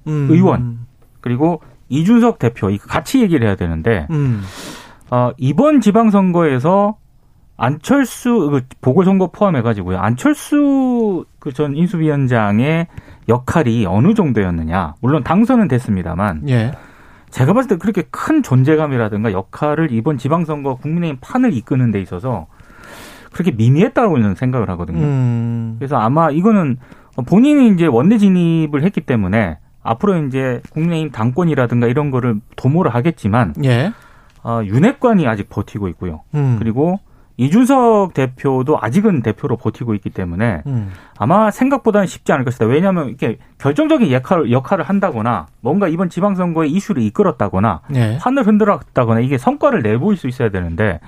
음.
의원. 그리고 이준석 대표 이거 같이 얘기를 해야 되는데
음.
어, 이번 지방선거에서 안철수 그 보궐선거 포함해 가지고요. 안철수 그 전 인수위원장의 역할이 어느 정도였느냐. 물론 당선은 됐습니다만
예.
제가 봤을 때 그렇게 큰 존재감이라든가 역할을 이번 지방선거 국민의힘 판을 이끄는 데 있어서 그렇게 미미했다고 저는 생각을 하거든요.
음.
그래서 아마 이거는 본인이 이제 원내 진입을 했기 때문에 앞으로 이제 국민의힘 당권이라든가 이런 거를 도모를 하겠지만
예.
어, 윤핵관이 아직 버티고 있고요.
음.
그리고 이준석 대표도 아직은 대표로 버티고 있기 때문에
음.
아마 생각보다는 쉽지 않을 것이다. 왜냐하면 이렇게 결정적인 역할을, 역할을 한다거나 뭔가 이번 지방선거에 이슈를 이끌었다거나
예.
판을 흔들었다거나 이게 성과를 내보일 수 있어야 되는데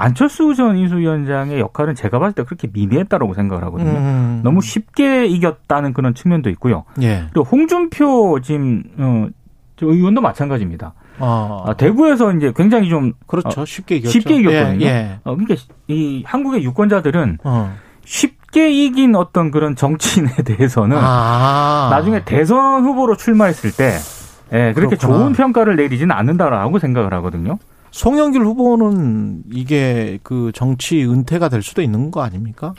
안철수 전 인수위원장의 역할은 제가 봤을 때 그렇게 미미했다고 생각을 하거든요.
음.
너무 쉽게 이겼다는 그런 측면도 있고요.
예.
그리고 홍준표 지금 어, 저 의원도 마찬가지입니다.
어.
아, 대구에서 이제 굉장히 좀
그렇죠. 쉽게 이겼죠.
쉽게 이겼거든요.
예. 예.
어, 그러니까 이 한국의 유권자들은
어.
쉽게 이긴 어떤 그런 정치인에 대해서는
아.
나중에 대선 후보로 출마했을 때 예, 그렇게
그렇구나.
좋은 평가를 내리지는 않는다라고 생각을 하거든요.
송영길 후보는 이게 그 정치 은퇴가 될 수도 있는 거 아닙니까?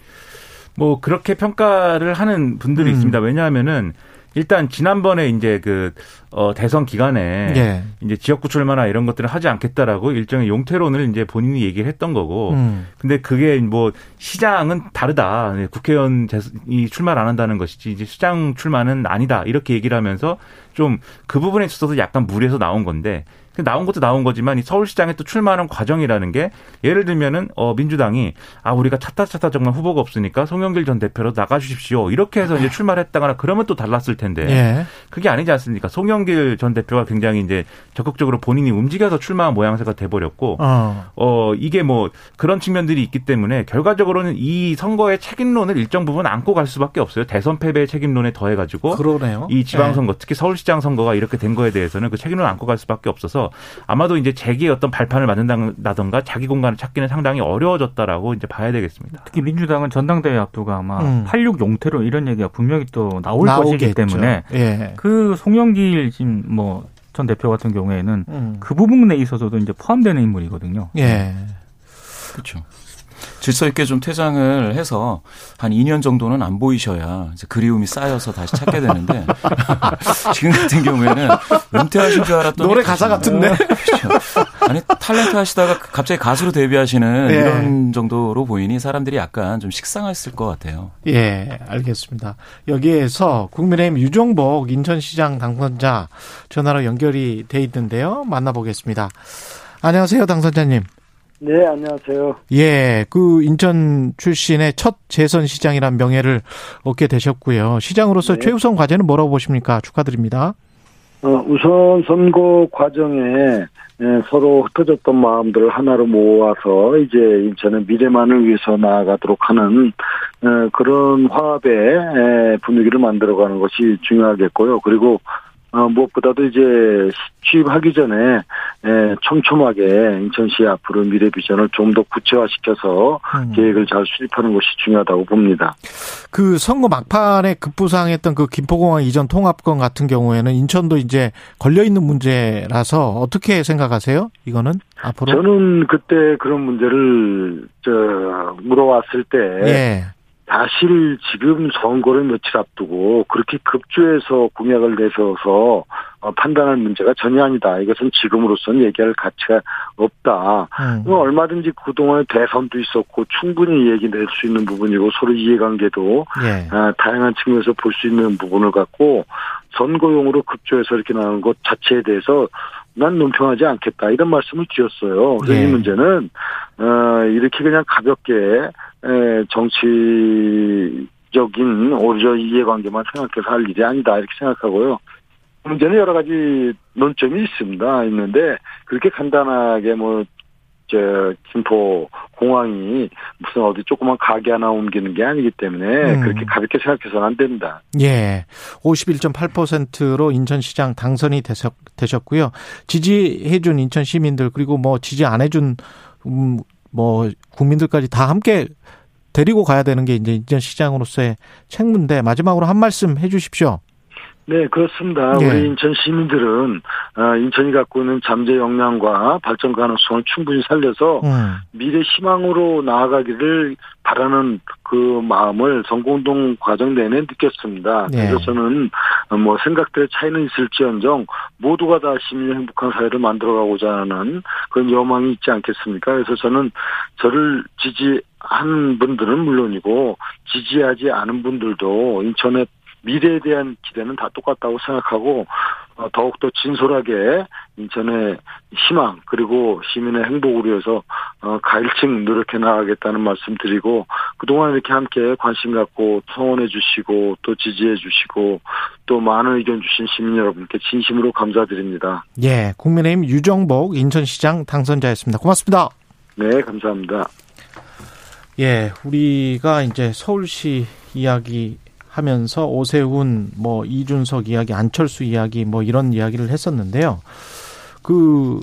뭐 그렇게 평가를 하는 분들이
음.
있습니다. 왜냐하면은 일단 지난번에 이제 그 어, 대선 기간에
예.
이제 지역구 출마나 이런 것들을 하지 않겠다라고 일종의 용태론을 이제 본인이 얘기를 했던 거고.
음.
근데 그게 뭐 시장은 다르다. 네, 국회의원 이 출마를 안 한다는 것이지 이제 시장 출마는 아니다. 이렇게 얘기를 하면서 좀 그 부분에 있어서 약간 무리해서 나온 건데 그 나온 것도 나온 거지만 이 서울시장에 또 출마하는 과정이라는 게 예를 들면은 어 민주당이 아 우리가 차타 차타 정말 후보가 없으니까 송영길 전 대표로 나가주십시오 이렇게 해서 이제 출마를 했다거나 그러면 또 달랐을 텐데
예.
그게 아니지 않습니까? 송영길 전 대표가 굉장히 이제 적극적으로 본인이 움직여서 출마한 모양새가 돼버렸고
어.
어, 이게 뭐 그런 측면들이 있기 때문에 결과적으로는 이 선거의 책임론을 일정 부분 안고 갈 수밖에 없어요. 대선 패배의 책임론에 더해가지고
그러네요.
이 지방선거 특히 서울시장 선거가 이렇게 된 거에 대해서는 그 책임을 안고 갈 수밖에 없어서 아마도 이제 재기의 어떤 발판을 만든다던가 자기 공간을 찾기는 상당히 어려워졌다라고 이제 봐야 되겠습니다.
특히 민주당은 전당대회 앞두고 아마
음.
86 용태로 이런 얘기가 분명히 또 나올 것이기
나오겠죠.
때문에
예.
그 송영길 지금 뭐 전 대표 같은 경우에는
음.
그 부분에 있어서도 이제 포함되는 인물이거든요.
예.
그렇죠. 질서 있게 좀 퇴장을 해서 한 2년 정도는 안 보이셔야 그리움이 쌓여서 다시 찾게 되는데 지금 같은 경우에는 은퇴하신 줄 알았더니
노래 가사 같은데?
그렇죠. 아니 탤런트 하시다가 갑자기 가수로 데뷔하시는
예.
이런 정도로 보이니 사람들이 약간 좀 식상했을 것 같아요.
예, 알겠습니다. 여기에서 국민의힘 유종복 인천시장 당선자 전화로 연결이 돼 있는데요. 만나보겠습니다. 안녕하세요, 당선자님.
네, 안녕하세요.
예, 그 인천 출신의 첫 재선 시장이란 명예를 얻게 되셨고요. 시장으로서
네.
최우선 과제는 뭐라고 보십니까? 축하드립니다.
어, 우선 선거 과정에 예, 서로 흩어졌던 마음들을 하나로 모아서 이제 인천의 미래만을 위해서 나아가도록 하는 어, 그런 화합의 예, 분위기를 만들어가는 것이 중요하겠고요. 그리고 어, 무엇보다도 이제 취임하기 전에 예, 촘촘하게 인천시 앞으로 미래 비전을 좀 더 구체화시켜서
음.
계획을 잘 수립하는 것이 중요하다고 봅니다.
그 선거 막판에 급부상했던 그 김포공항 이전 통합권 같은 경우에는 인천도 이제 걸려 있는 문제라서 어떻게 생각하세요? 이거는 앞으로?
저는 그때 그런 문제를 저 물어왔을 때
예.
사실 지금 선거를 며칠 앞두고 그렇게 급조해서 공약을 내세워서 어, 판단할 문제가 전혀 아니다. 이것은 지금으로서는 얘기할 가치가 없다.
음.
뭐 얼마든지 그동안에 대선도 있었고 충분히 얘기 낼 수 있는 부분이고 서로 이해관계도
예.
아, 다양한 측면에서 볼 수 있는 부분을 갖고 선거용으로 급조해서 이렇게 나오는 것 자체에 대해서 난 논평하지 않겠다 이런 말씀을 드렸어요. 그래서
예.
이 문제는 어, 이렇게 그냥 가볍게 에, 정치적인 오히려 이해관계만 생각해서 할 일이 아니다 이렇게 생각하고요. 문제는 여러 가지 논점이 있습니다. 있는데 그렇게 간단하게 뭐 저 김포 공항이 무슨 어디 조그만 가게 하나 옮기는 게 아니기 때문에
음.
그렇게 가볍게 생각해서는 안 됩니다.
예. 51.8%로 인천시장 당선이 되셨, 되셨고요. 지지해준 인천 시민들 그리고 뭐 지지 안 해준 음, 뭐 국민들까지 다 함께 데리고 가야 되는 게 이제 인천 시장으로서의 책무인데 마지막으로 한 말씀 해주십시오.
네, 그렇습니다.
예.
우리 인천 시민들은 어, 인천이 갖고 있는 잠재 역량과 발전 가능성을 충분히 살려서
음.
미래 희망으로 나아가기를 바라는 그 마음을 선거운동 과정 내내 느꼈습니다.
예.
그래서 저는 어, 뭐 생각들의 차이는 있을지언정 모두가 다 시민의 행복한 사회를 만들어가고자 하는 그런 여망이 있지 않겠습니까? 그래서 저는 저를 지지한 분들은 물론이고 지지하지 않은 분들도 인천의 미래에 대한 기대는 다 똑같다고 생각하고 어, 더욱더 진솔하게 인천의 희망 그리고 시민의 행복을 위해서 어, 가일층 노력해 나가겠다는 말씀 드리고 그동안 이렇게 함께 관심 갖고 성원해 주시고 또 지지해 주시고 또 많은 의견 주신 시민 여러분께 진심으로 감사드립니다.
예. 국민의힘 유정복 인천시장 당선자였습니다. 고맙습니다.
네, 감사합니다.
예. 우리가 이제 서울시 이야기 하면서 오세훈, 뭐 이준석 이야기, 안철수 이야기, 뭐 이런 이야기를 했었는데요. 그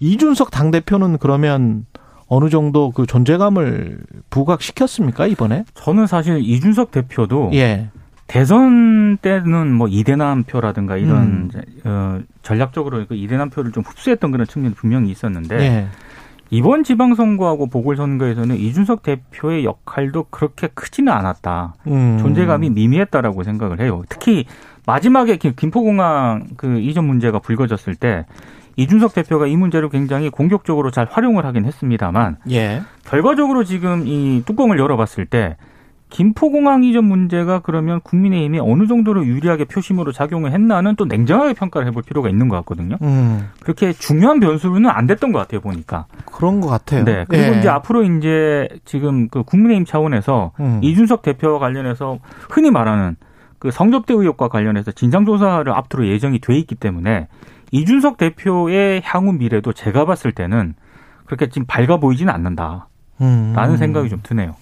이준석 당 대표는 그러면 어느 정도 그 존재감을 부각시켰습니까 이번에?
저는 사실 이준석 대표도
예,
대선 때는 뭐 이대남 표라든가 이런
음.
어, 전략적으로 그 이대남 표를 좀 흡수했던 그런 측면이 분명히 있었는데
예,
이번 지방선거하고 보궐선거에서는 이준석 대표의 역할도 그렇게 크지는 않았다.
음.
존재감이 미미했다라고 생각을 해요. 특히 마지막에 김- 김포공항 그 이전 문제가 불거졌을 때 이준석 대표가 이 문제를 굉장히 공격적으로 잘 활용을 하긴 했습니다만
예,
결과적으로 지금 이 뚜껑을 열어봤을 때 김포공항 이전 문제가 그러면 국민의힘이 어느 정도로 유리하게 표심으로 작용을 했나는 또 냉정하게 평가를 해볼 필요가 있는 것 같거든요.
음,
그렇게 중요한 변수로는 안 됐던 것 같아요 보니까.
그런 것 같아요.
네. 그리고
예.
이제 앞으로 이제 지금 그 국민의힘 차원에서
음.
이준석 대표와 관련해서 흔히 말하는 그 성접대 의혹과 관련해서 진상조사를 앞으로 예정이 돼 있기 때문에 이준석 대표의 향후 미래도 제가 봤을 때는 그렇게 지금 밝아 보이지는 않는다라는
음.
생각이 좀 드네요.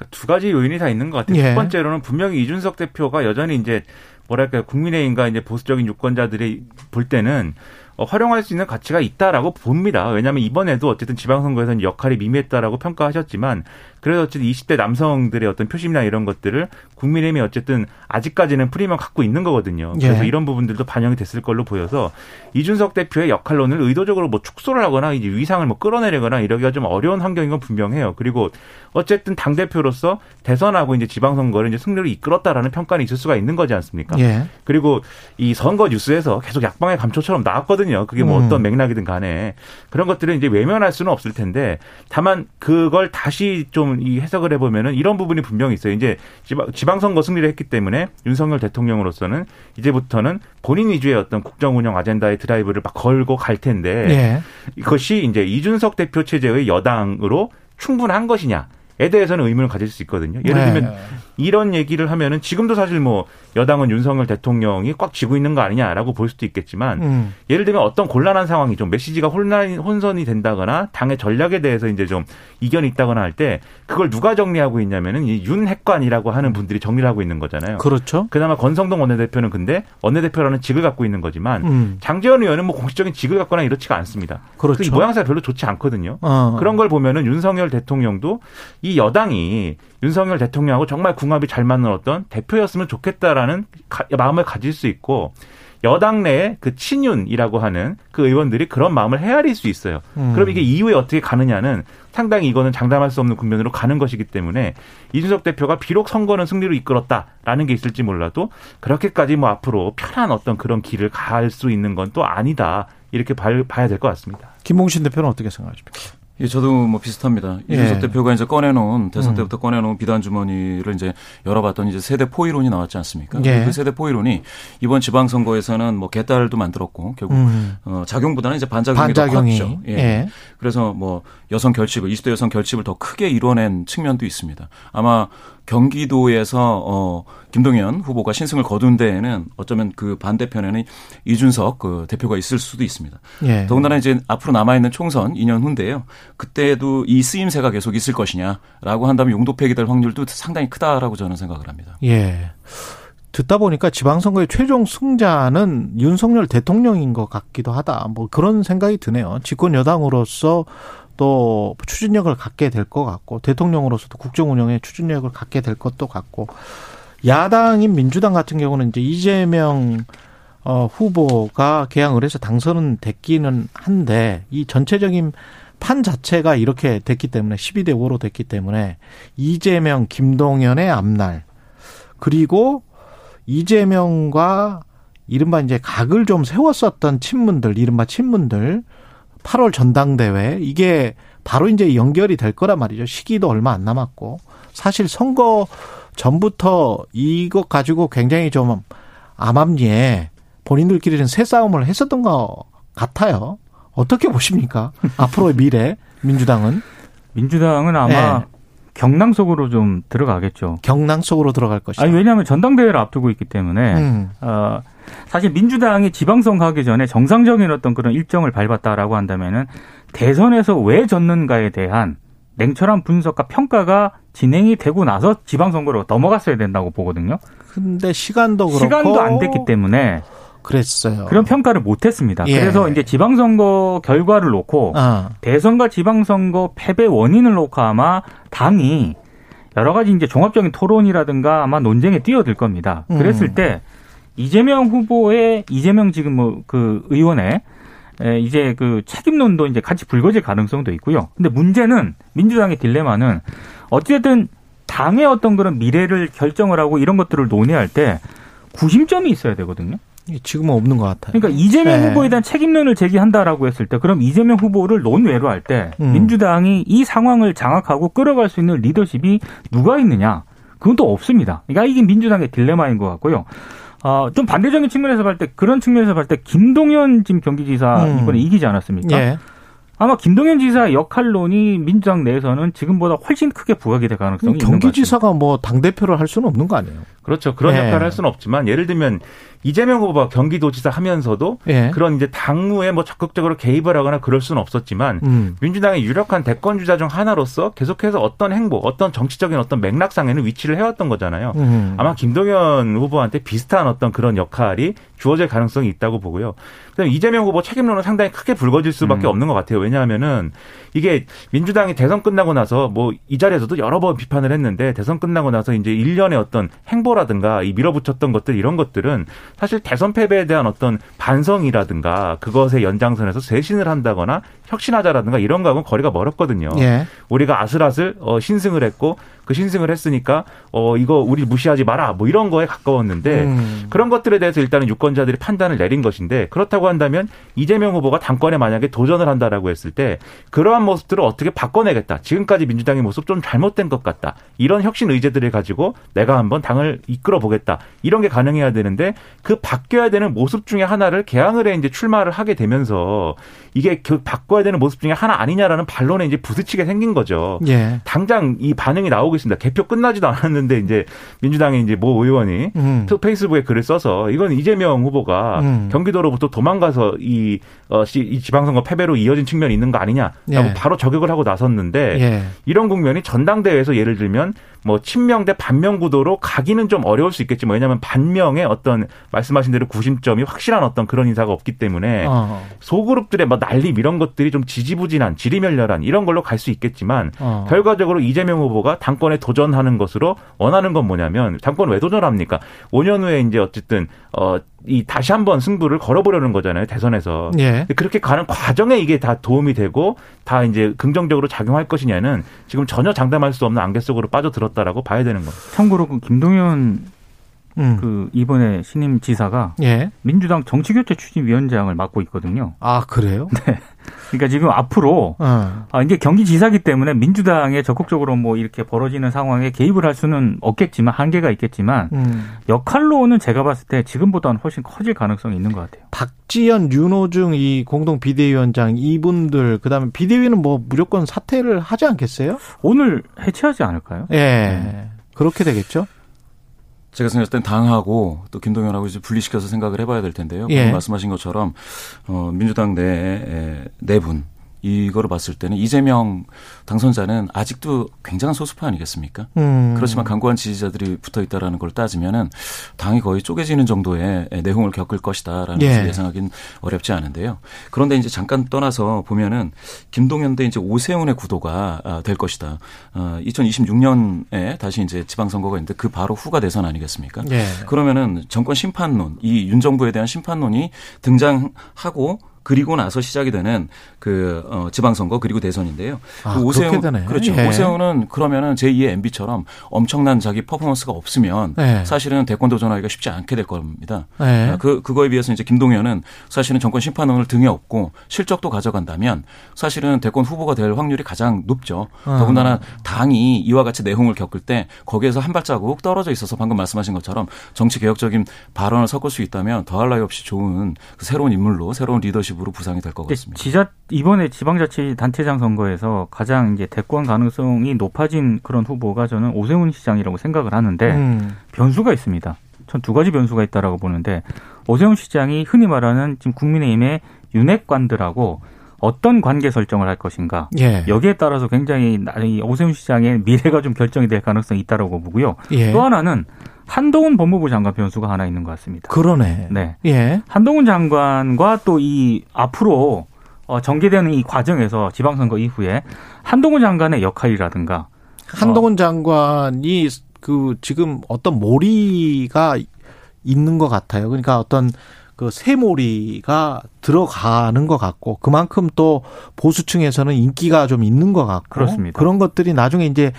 그러니까 두 가지 요인이 다 있는 것 같아요.
예.
첫 번째로는 분명히 이준석 대표가 여전히 이제 뭐랄까요 국민의힘과 이제 보수적인 유권자들이 볼 때는 어, 활용할 수 있는 가치가 있다라고 봅니다. 왜냐하면 이번에도 어쨌든 지방선거에서는 역할이 미미했다라고 평가하셨지만 그래도 어쨌든 20대 남성들의 어떤 표심이나 이런 것들을 국민의힘이 어쨌든 아직까지는 프리미엄 갖고 있는 거거든요. 그래서
예.
이런 부분들도 반영이 됐을 걸로 보여서 이준석 대표의 역할론을 의도적으로 뭐 축소를 하거나 이제 위상을 뭐 끌어내리거나 이러기가 좀 어려운 환경인 건 분명해요. 그리고 어쨌든 당 대표로서 대선하고 이제 지방선거를 이제 승리를 이끌었다라는 평가는 있을 수가 있는 거지 않습니까?
예.
그리고 이 선거 뉴스에서 계속 약방의 감초처럼 나왔거든요. 그게 뭐
음.
어떤 맥락이든 간에 그런 것들은 이제 외면할 수는 없을 텐데 다만 그걸 다시 좀 이 해석을 해보면은 이런 부분이 분명히 있어요. 이제 지방, 지방선거 승리를 했기 때문에 윤석열 대통령으로서는 이제부터는 본인 위주의 어떤 국정 운영 아젠다의 드라이브를 막 걸고 갈 텐데
예.
이것이 이제 이준석 대표 체제의 여당으로 충분한 것이냐 에 대해서는 의문을 가질 수 있거든요. 예를
네.
들면 이런 얘기를 하면은 지금도 사실 뭐 여당은 윤석열 대통령이 꽉 쥐고 있는 거 아니냐라고 볼 수도 있겠지만
음.
예를 들면 어떤 곤란한 상황이 좀 메시지가 혼란, 혼선이 된다거나 당의 전략에 대해서 이제 좀 이견이 있다거나 할 때 그걸 누가 정리하고 있냐면은 이 윤핵관이라고 하는 분들이 정리를 하고 있는 거잖아요.
그렇죠.
그나마 권성동 원내대표는 근데 원내대표라는 직을 갖고 있는 거지만
음.
장재원 의원은 뭐 공식적인 직을 갖거나 이렇지가 않습니다.
그렇죠.
이 모양새가 별로 좋지 않거든요.
어.
그런 걸 보면은 윤석열 대통령도 이 여당이 윤석열 대통령하고 정말 궁합이 잘 맞는 어떤 대표였으면 좋겠다라는 가- 마음을 가질 수 있고 여당 내에 그 친윤이라고 하는 그 의원들이 그런 마음을 헤아릴 수 있어요.
음.
그럼 이게 이후에 어떻게 가느냐는 상당히 이거는 장담할 수 없는 국면으로 가는 것이기 때문에 이준석 대표가 비록 선거는 승리로 이끌었다라는 게 있을지 몰라도 그렇게까지 뭐 앞으로 편한 어떤 그런 길을 갈 수 있는 건 또 아니다. 이렇게 봐야 될 것 같습니다.
김봉신 대표는 어떻게 생각하십니까?
예, 저도 뭐 비슷합니다.
예.
이준석 대표가 이제 꺼내놓은 대선
음.
때부터 꺼내놓은 비단 주머니를 이제 열어봤더니 이제 세대 포이론이 나왔지 않습니까?
예.
그 세대 포이론이 이번 지방선거에서는 뭐 개딸도 만들었고 결국
음.
어, 작용보다는 이제 반작용이,
반작용이.
더 컸죠. 예.
예.
그래서 뭐 여성 결집을 20대 여성 결집을 더 크게 이뤄낸 측면도 있습니다. 아마 경기도에서 어 김동연 후보가 신승을 거둔 데에는 어쩌면 그 반대편에는 이준석 그 대표가 있을 수도 있습니다.
예.
더군다나 이제 앞으로 남아 있는 총선 2년 후인데요. 그때도 이 쓰임새가 계속 있을 것이냐라고 한다면 용도 폐기될 확률도 상당히 크다라고 저는 생각을 합니다.
예. 듣다 보니까 지방선거의 최종 승자는 윤석열 대통령인 것 같기도 하다. 뭐 그런 생각이 드네요. 집권 여당으로서 또 추진력을 갖게 될 것 같고 대통령으로서도 국정 운영에 추진력을 갖게 될 것도 같고 야당인 민주당 같은 경우는 이제 이재명 어, 후보가 개항을 해서 당선은 됐기는 한데 이 전체적인 판 자체가 이렇게 됐기 때문에 12대 5로 됐기 때문에 이재명, 김동연의 앞날 그리고 이재명과 이른바 이제 각을 좀 세웠었던 친문들, 이른바 친문들 8월 전당대회 이게 바로 이제 연결이 될 거란 말이죠. 시기도 얼마 안 남았고 사실 선거 전부터 이것 가지고 굉장히 좀 암암리에 본인들끼리는 새 싸움을 했었던 것 같아요. 어떻게 보십니까? 앞으로의 미래 민주당은
민주당은 아마
네.
경랑 속으로 좀 들어가겠죠.
경랑 속으로 들어갈 것이다.
아니 왜냐하면 전당대회를 앞두고 있기 때문에
음.
어, 사실 민주당이 지방선거 하기 전에 정상적인 어떤 그런 일정을 밟았다라고 한다면은 대선에서 왜 졌는가에 대한 냉철한 분석과 평가가 진행이 되고 나서 지방선거로 넘어갔어야 된다고 보거든요.
근데 시간도 그렇고
시간도 안 됐기 때문에
그랬어요.
그런 평가를 못 했습니다.
예.
그래서 이제 지방선거 결과를 놓고
아,
대선과 지방선거 패배 원인을 놓고 아마 당이 여러 가지 이제 종합적인 토론이라든가 아마 논쟁에 뛰어들 겁니다.
음.
그랬을 때 이재명 후보의 이재명 지금 뭐 그 의원의 에, 이제 그 책임론도 이제 같이 불거질 가능성도 있고요. 근데 문제는 민주당의 딜레마는 어쨌든 당의 어떤 그런 미래를 결정을 하고 이런 것들을 논의할 때 구심점이 있어야 되거든요.
지금은 없는 것 같아요.
그러니까 이재명
네.
후보에 대한 책임론을 제기한다라고 했을 때 그럼 이재명 후보를 논외로 할때
음.
민주당이 이 상황을 장악하고 끌어갈 수 있는 리더십이 누가 있느냐? 그건 또 없습니다. 그러니까 이게 민주당의 딜레마인 것 같고요. 어, 좀 반대적인 측면에서 볼 때 그런 측면에서 볼 때 김동연 지금 경기지사
음.
이번에 이기지 않았습니까?
예.
아마 김동연 지사의 역할론이 민주당 내에서는 지금보다 훨씬 크게 부각이 될 가능성이 있는 것 같습니다.
경기지사가 뭐당 대표를 할 수는 없는 거 아니에요?
그렇죠. 그런
네.
역할을 할 수는 없지만 예를 들면 이재명 후보가 경기도지사 하면서도
예.
그런 이제 당무에 뭐 적극적으로 개입을 하거나 그럴 수는 없었지만
음.
민주당의 유력한 대권 주자 중 하나로서 계속해서 어떤 행보, 어떤 정치적인 어떤 맥락상에는 위치를 해왔던 거잖아요.
음.
아마 김동연 후보한테 비슷한 어떤 그런 역할이 주어질 가능성이 있다고 보고요. 그다음에 이재명 후보 책임론은 상당히 크게 불거질 수밖에
음.
없는 것 같아요. 왜냐하면은 이게 민주당이 대선 끝나고 나서 뭐 이 자리에서도 여러 번 비판을 했는데 대선 끝나고 나서 이제 일련의 어떤 행보라든가 이 밀어붙였던 것들 이런 것들은 사실 대선 패배에 대한 어떤 반성이라든가 그것의 연장선에서 쇄신을 한다거나 혁신하자라든가 이런 거하고는 거리가 멀었거든요.
예.
우리가 아슬아슬 어, 신승을 했고 그 신승을 했으니까 어 이거 우리 무시하지 마라 뭐 이런 거에 가까웠는데
음.
그런 것들에 대해서 일단은 유권자들이 판단을 내린 것인데 그렇다고 한다면 이재명 후보가 당권에 만약에 도전을 한다라고 했을 때 그러한 모습들을 어떻게 바꿔내겠다. 지금까지 민주당의 모습 좀 잘못된 것 같다. 이런 혁신 의제들을 가지고 내가 한번 당을 이끌어 보겠다. 이런 게 가능해야 되는데 그 바뀌어야 되는 모습 중에 하나를 개항을 해 이제 출마를 하게 되면서 이게 그 바꿔야 되는 모습 중에 하나 아니냐라는 반론에 이제 부딪히게 생긴 거죠.
예.
당장 이 반응이 나오고 있습니다. 개표 끝나지도 않았는데 이제 민주당의 이제 모 의원이
음.
또 페이스북에 글을 써서 이건 이재명 후보가
음.
경기도로부터 도망가서 이, 어, 시- 이 지방선거 패배로 이어진 측면이 있는 거 아니냐라고
예.
바로 저격을 하고 나섰는데
예.
이런 국면이 전당대회에서 예를 들면 뭐 친명 대 반명 구도로 가기는 좀 어려울 수 있겠지만 왜냐하면 반명의 어떤 말씀하신 대로 구심점이 확실한 어떤 그런 인사가 없기 때문에
어.
소그룹들의 뭐 난림 이런 것들이 좀 지지부진한 지리멸렬한 이런 걸로 갈 수 있겠지만
어.
결과적으로 이재명 후보가 당권에 도전하는 것으로 원하는 건 뭐냐면 당권 왜 도전합니까? 5년 후에 이제 어쨌든 어이 다시 한번 승부를 걸어보려는 거잖아요 대선에서
예.
그렇게 가는 과정에 이게 다 도움이 되고 다 이제 긍정적으로 작용할 것이냐는 지금 전혀 장담할 수 없는 안개 속으로 빠져들었다라고 봐야 되는 겁니다.
참고로 그 김동연
음.
그 이번에 신임 지사가
예.
민주당 정치교체 추진위원장을 맡고 있거든요.
아 그래요?
그러니까 지금 앞으로
어.
아, 이제 경기지사기 때문에 민주당에 적극적으로 뭐 이렇게 벌어지는 상황에 개입을 할 수는 없겠지만 한계가 있겠지만
음.
역할로는 제가 봤을 때 지금보다는 훨씬 커질 가능성이 있는 것 같아요.
박지연, 윤호중 이 공동 비대위원장 이분들 그다음에 비대위는 뭐 무조건 사퇴를 하지 않겠어요?
오늘 해체하지 않을까요?
예. 그렇게 되겠죠?
제가 생각할 땐 당하고 또 김동연하고 이제 분리시켜서 생각을 해봐야 될 텐데요.
예.
말씀하신 것처럼 어, 민주당 내네 분 이거를 봤을 때는 이재명 당선자는 아직도 굉장한 소수파 아니겠습니까?
음.
그렇지만 강고한 지지자들이 붙어 있다라는 걸 따지면은 당이 거의 쪼개지는 정도의 내홍을 겪을 것이다라는
예.
것을 예상하기는 어렵지 않은데요. 그런데 이제 잠깐 떠나서 보면은 김동연 대 이제 오세훈의 구도가 아, 될 것이다. 어, 2026년에 다시 이제 지방선거가 있는데 그 바로 후가 대선 아니겠습니까?
예.
그러면은 정권 심판론, 이 윤 정부에 대한 심판론이 등장하고 그리고 나서 시작이 되는 그 어, 지방선거 그리고 대선인데요.
아,
그
되네.
그렇죠.
예.
오세훈은 그러면은 제2의 MB처럼 엄청난 자기 퍼포먼스가 없으면
예.
사실은 대권 도전하기가 쉽지 않게 될 겁니다.
예.
그 그거에 비해서 이제 김동연은 사실은 정권 심판론을 등에 업고 실적도 가져간다면 사실은 대권 후보가 될 확률이 가장 높죠.
어.
더군다나 당이 이와 같이 내홍을 겪을 때 거기에서 한 발자국 떨어져 있어서 방금 말씀하신 것처럼 정치 개혁적인 발언을 섞을 수 있다면 더할 나위 없이 좋은 그 새로운 인물로 새로운 리더십으로 부상이 될 것 같습니다.
지자 이번에 지방자치 단체장 선거에서 가장 이제 대권 가능성이 높아진 그런 후보가 저는 오세훈 시장이라고 생각을 하는데
음.
변수가 있습니다. 전 두 가지 변수가 있다라고 보는데 오세훈 시장이 흔히 말하는 지금 국민의힘의 윤핵관들하고 어떤 관계 설정을 할 것인가
예.
여기에 따라서 굉장히 나- 이 오세훈 시장의 미래가 좀 결정이 될 가능성이 있다라고 보고요.
예.
또 하나는 한동훈 법무부 장관 변수가 하나 있는 것 같습니다.
그러네.
네.
예.
한동훈 장관과 또 이 앞으로 어, 전개되는 이 과정에서 지방선거 이후에 한동훈 장관의 역할이라든가
한동훈 장관이 그 지금 어떤 몰이가 있는 것 같아요. 그러니까 어떤 그 새몰이가 들어가는 것 같고 그만큼 또 보수층에서는 인기가 좀 있는 것 같고
그렇습니다.
그런 것들이 나중에 이제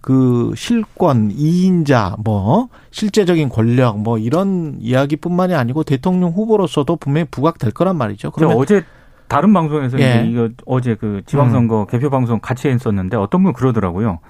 그 실권, 이인자, 뭐 실제적인 권력, 뭐 이런 이야기뿐만이 아니고 대통령 후보로서도 분명히 부각될 거란 말이죠. 그러면
어제 다른 방송에서
예. 음.
이제 이거 어제 그 지방선거 개표 방송 같이 했었는데 어떤 분 그러더라고요.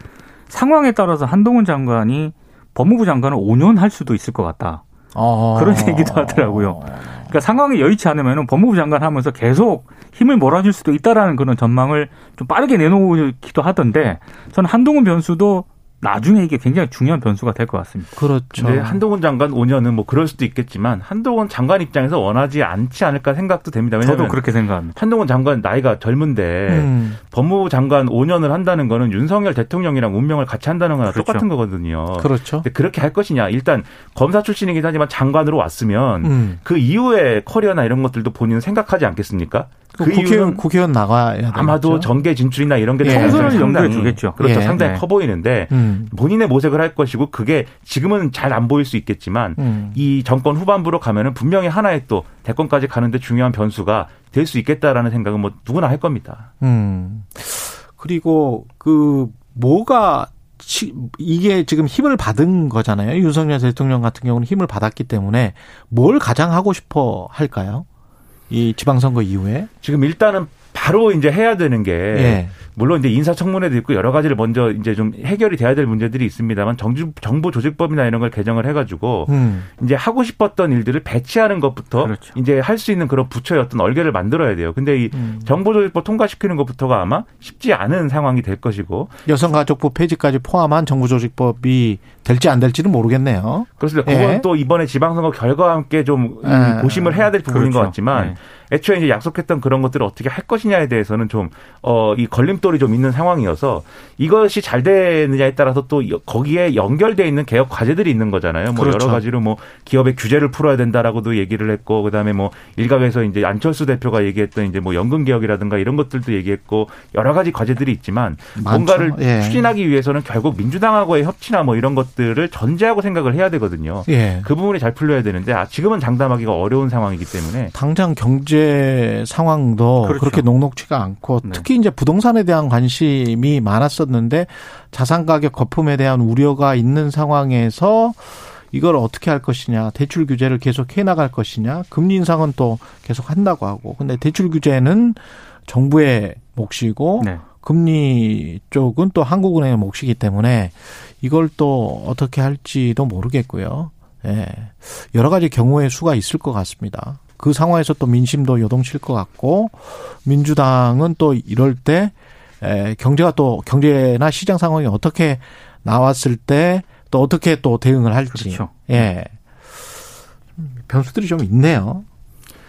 상황에 따라서 한동훈 장관이 법무부 장관을 5년 할 수도 있을 것 같다.
어.
그런 얘기도 하더라고요. 그러니까 상황이 여의치 않으면 법무부 장관 하면서 계속 힘을 몰아줄 수도 있다라는 그런 전망을 좀 빠르게 내놓기도 하던데 저는 한동훈 변수도 나중에 이게 굉장히 중요한 변수가 될 것 같습니다.
그렇죠.
근데 한동훈 장관 5년은 뭐 그럴 수도 있겠지만 한동훈 장관 입장에서 원하지 않지 않을까 생각도 됩니다. 왜냐하면
저도 그렇게 생각합니다.
한동훈 장관 나이가 젊은데
음.
법무부 장관 5년을 한다는 거는 윤석열 대통령이랑 운명을 같이 한다는 거나
그렇죠.
똑같은 거거든요.
그렇죠.
근데 그렇게 할 것이냐? 일단 검사 출신이긴 하지만 장관으로 왔으면
음.
그 이후에 커리어나 이런 것들도 본인은 생각하지 않겠습니까? 그그
국회의원 국회의원 나가야 되죠.
아마도 정계 진출이나 이런 게
예.
총선을 염두에
상당히
두겠죠.
그렇죠.
예.
상당히
네.
커 보이는데
음.
본인의 모색을 할 것이고 그게 지금은 잘 안 보일 수 있겠지만
음.
이 정권 후반부로 가면은 분명히 하나의 또 대권까지 가는데 중요한 변수가 될 수 있겠다라는 생각은 뭐 누구나 할 겁니다.
음. 그리고 그 뭐가 치- 이게 지금 힘을 받은 거잖아요. 윤석열 대통령 같은 경우는 힘을 받았기 때문에 뭘 가장 하고 싶어 할까요? 이 지방선거 이후에.
지금 일단은 바로 이제 해야 되는 게
예.
물론 이제 인사청문회도 있고 여러 가지를 먼저 이제 좀 해결이 돼야 될 문제들이 있습니다만 정부 정부 조직법이나 이런 걸 개정을 해가지고
음.
이제 하고 싶었던 일들을 배치하는 것부터
그렇죠.
이제 할 수 있는 그런 부처의 어떤 얼개를 만들어야 돼요. 근데 이
음.
정보조직법 통과시키는 것부터가 아마 쉽지 않은 상황이 될 것이고
여성가족부 폐지까지 포함한 정부조직법이 될지 안 될지는 모르겠네요.
그렇습니다.
예.
그건 또 이번에 지방선거 결과와 함께 좀
예.
고심을 해야 될 부분인
그렇죠.
것 같지만
네.
애초에 이제 약속했던 그런 것들을 어떻게 할 것이냐에 대해서는 좀, 어, 이 걸림돌이 좀 있는 상황이어서 이것이 잘 되느냐에 따라서 또 여- 거기에 연결돼 있는 개혁 과제들이 있는 거잖아요. 뭐
그렇죠.
여러 가지로 뭐 기업의 규제를 풀어야 된다라고도 얘기를 했고 그다음에 뭐 일각에서 이제 안철수 대표가 얘기했던 이제 뭐 연금 개혁이라든가 이런 것들도 얘기했고 여러 가지 과제들이 있지만
많죠.
뭔가를
예.
추진하기 위해서는 결국 민주당하고의 협치나 뭐 이런 것들 것들을 전제하고 생각을 해야 되거든요.
예.
그 부분이 잘 풀려야 되는데 아, 지금은 장담하기가 어려운 상황이기 때문에
당장 경제 상황도
그렇죠.
그렇게 녹록치가 않고
네.
특히 이제 부동산에 대한 관심이 많았었는데 자산 가격 거품에 대한 우려가 있는 상황에서 이걸 어떻게 할 것이냐, 대출 규제를 계속 해 나갈 것이냐, 금리 인상은 또 계속 한다고 하고. 근데 대출 규제는 정부의 몫이고
네.
금리 쪽은 또 한국은행의 몫이기 때문에 이걸 또 어떻게 할지도 모르겠고요. 예. 여러 가지 경우의 수가 있을 것 같습니다. 그 상황에서 또 민심도 요동칠 것 같고 민주당은 또 이럴 때 에, 경제가 또 경제나 시장 상황이 어떻게 나왔을 때 또 어떻게 또 대응을 할지
그렇죠.
예 변수들이 좀 있네요.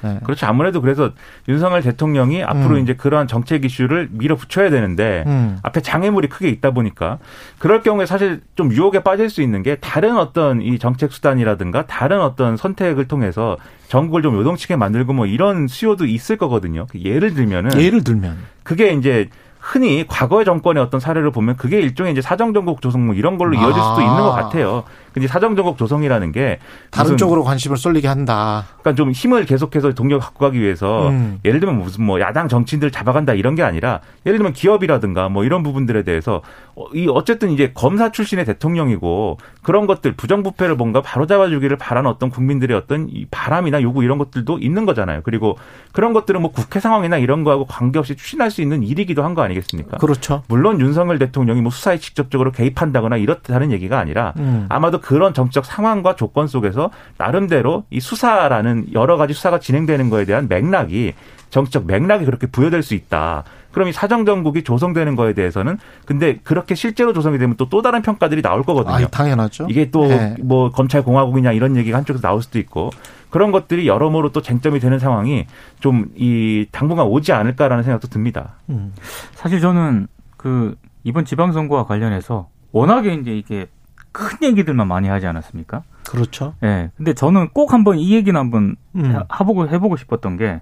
예.
그렇죠. 아무래도 그래서 윤석열 대통령이 앞으로
음.
이제 그러한 정책 이슈를 밀어붙여야 되는데
음.
앞에 장애물이 크게 있다 보니까 그럴 경우에 사실 좀 유혹에 빠질 수 있는 게 다른 어떤 이 정책 수단이라든가 다른 어떤 선택을 통해서 전국을 좀 요동치게 만들고 뭐 이런 수요도 있을 거거든요. 예를 들면은
예를 들면
그게 이제 흔히 과거의 정권의 어떤 사례를 보면 그게 일종의 이제 사정전국 조성 뭐 이런 걸로 이어질 수도
아.
있는 것 같아요. 근데 사정전국 조성이라는 게
다른 쪽으로 관심을 쏠리게 한다.
그러니까 좀 힘을 계속해서 동력 갖고 가기 위해서
음.
예를 들면 무슨 뭐 야당 정치인들 잡아간다 이런 게 아니라 예를 들면 기업이라든가 뭐 이런 부분들에 대해서 어, 이 어쨌든 이제 검사 출신의 대통령이고 그런 것들 부정부패를 뭔가 바로잡아주기를 바라는 어떤 국민들의 어떤 이 바람이나 요구 이런 것들도 있는 거잖아요. 그리고 그런 것들은 뭐 국회 상황이나 이런 거하고 관계없이 추진할 수 있는 일이기도 한 거 아니겠습니까?
그렇죠.
물론 윤석열 대통령이 뭐 수사에 직접적으로 개입한다거나 이렇다는 얘기가 아니라
음.
아마도 그런 정치적 상황과 조건 속에서 나름대로 이 수사라는 여러 가지 수사가 진행되는 거에 대한 맥락이 정치적 맥락이 그렇게 부여될 수 있다. 그럼 이 사정정국이 조성되는 거에 대해서는 근데 그렇게 실제로 조성이 되면 또 또 다른 평가들이 나올 거거든요.
아, 당연하죠.
이게 또
네.
뭐 검찰 공화국이냐 이런 얘기가 한쪽에서 나올 수도 있고 그런 것들이 여러모로 또 쟁점이 되는 상황이 좀 이 당분간 오지 않을까라는 생각도 듭니다.
음.
사실 저는 그 이번 지방선거와 관련해서 워낙에 이제 이게 큰 얘기들만 많이 하지 않았습니까?
그렇죠.
예. 근데 저는 꼭 한번 이 얘기는 한번
음.
해보고 해보고 싶었던 게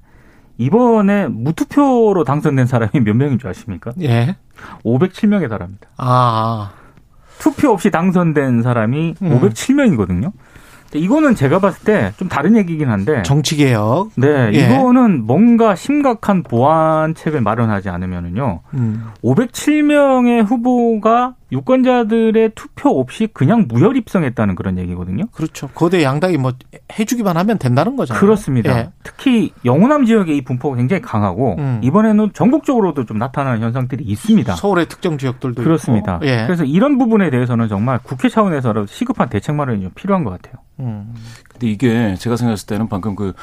이번에 무투표로 당선된 사람이 몇 명인 줄 아십니까?
예.
507명에 달합니다.
아,
투표 없이 당선된 사람이
음.
507명이거든요. 이거는 제가 봤을 때 좀 다른 얘기긴 한데
정치 개혁.
네,
예.
이거는 뭔가 심각한 보완책을 마련하지 않으면은요.
음.
507명의 후보가 유권자들의 투표 없이 그냥 무혈 입성했다는 그런 얘기거든요.
그렇죠. 거대 양당이 뭐 해주기만 하면 된다는 거잖아요.
그렇습니다.
예.
특히 영호남 지역의 이 분포가 굉장히 강하고
음.
이번에는 전국적으로도 좀 나타나는 현상들이 있습니다.
서울의 특정 지역들도
그렇습니다.
있고. 예.
그래서 이런 부분에 대해서는 정말 국회 차원에서라도 시급한 대책 마련이 좀 필요한 것 같아요.
음.
근데 이게 제가 생각했을 때는 방금 그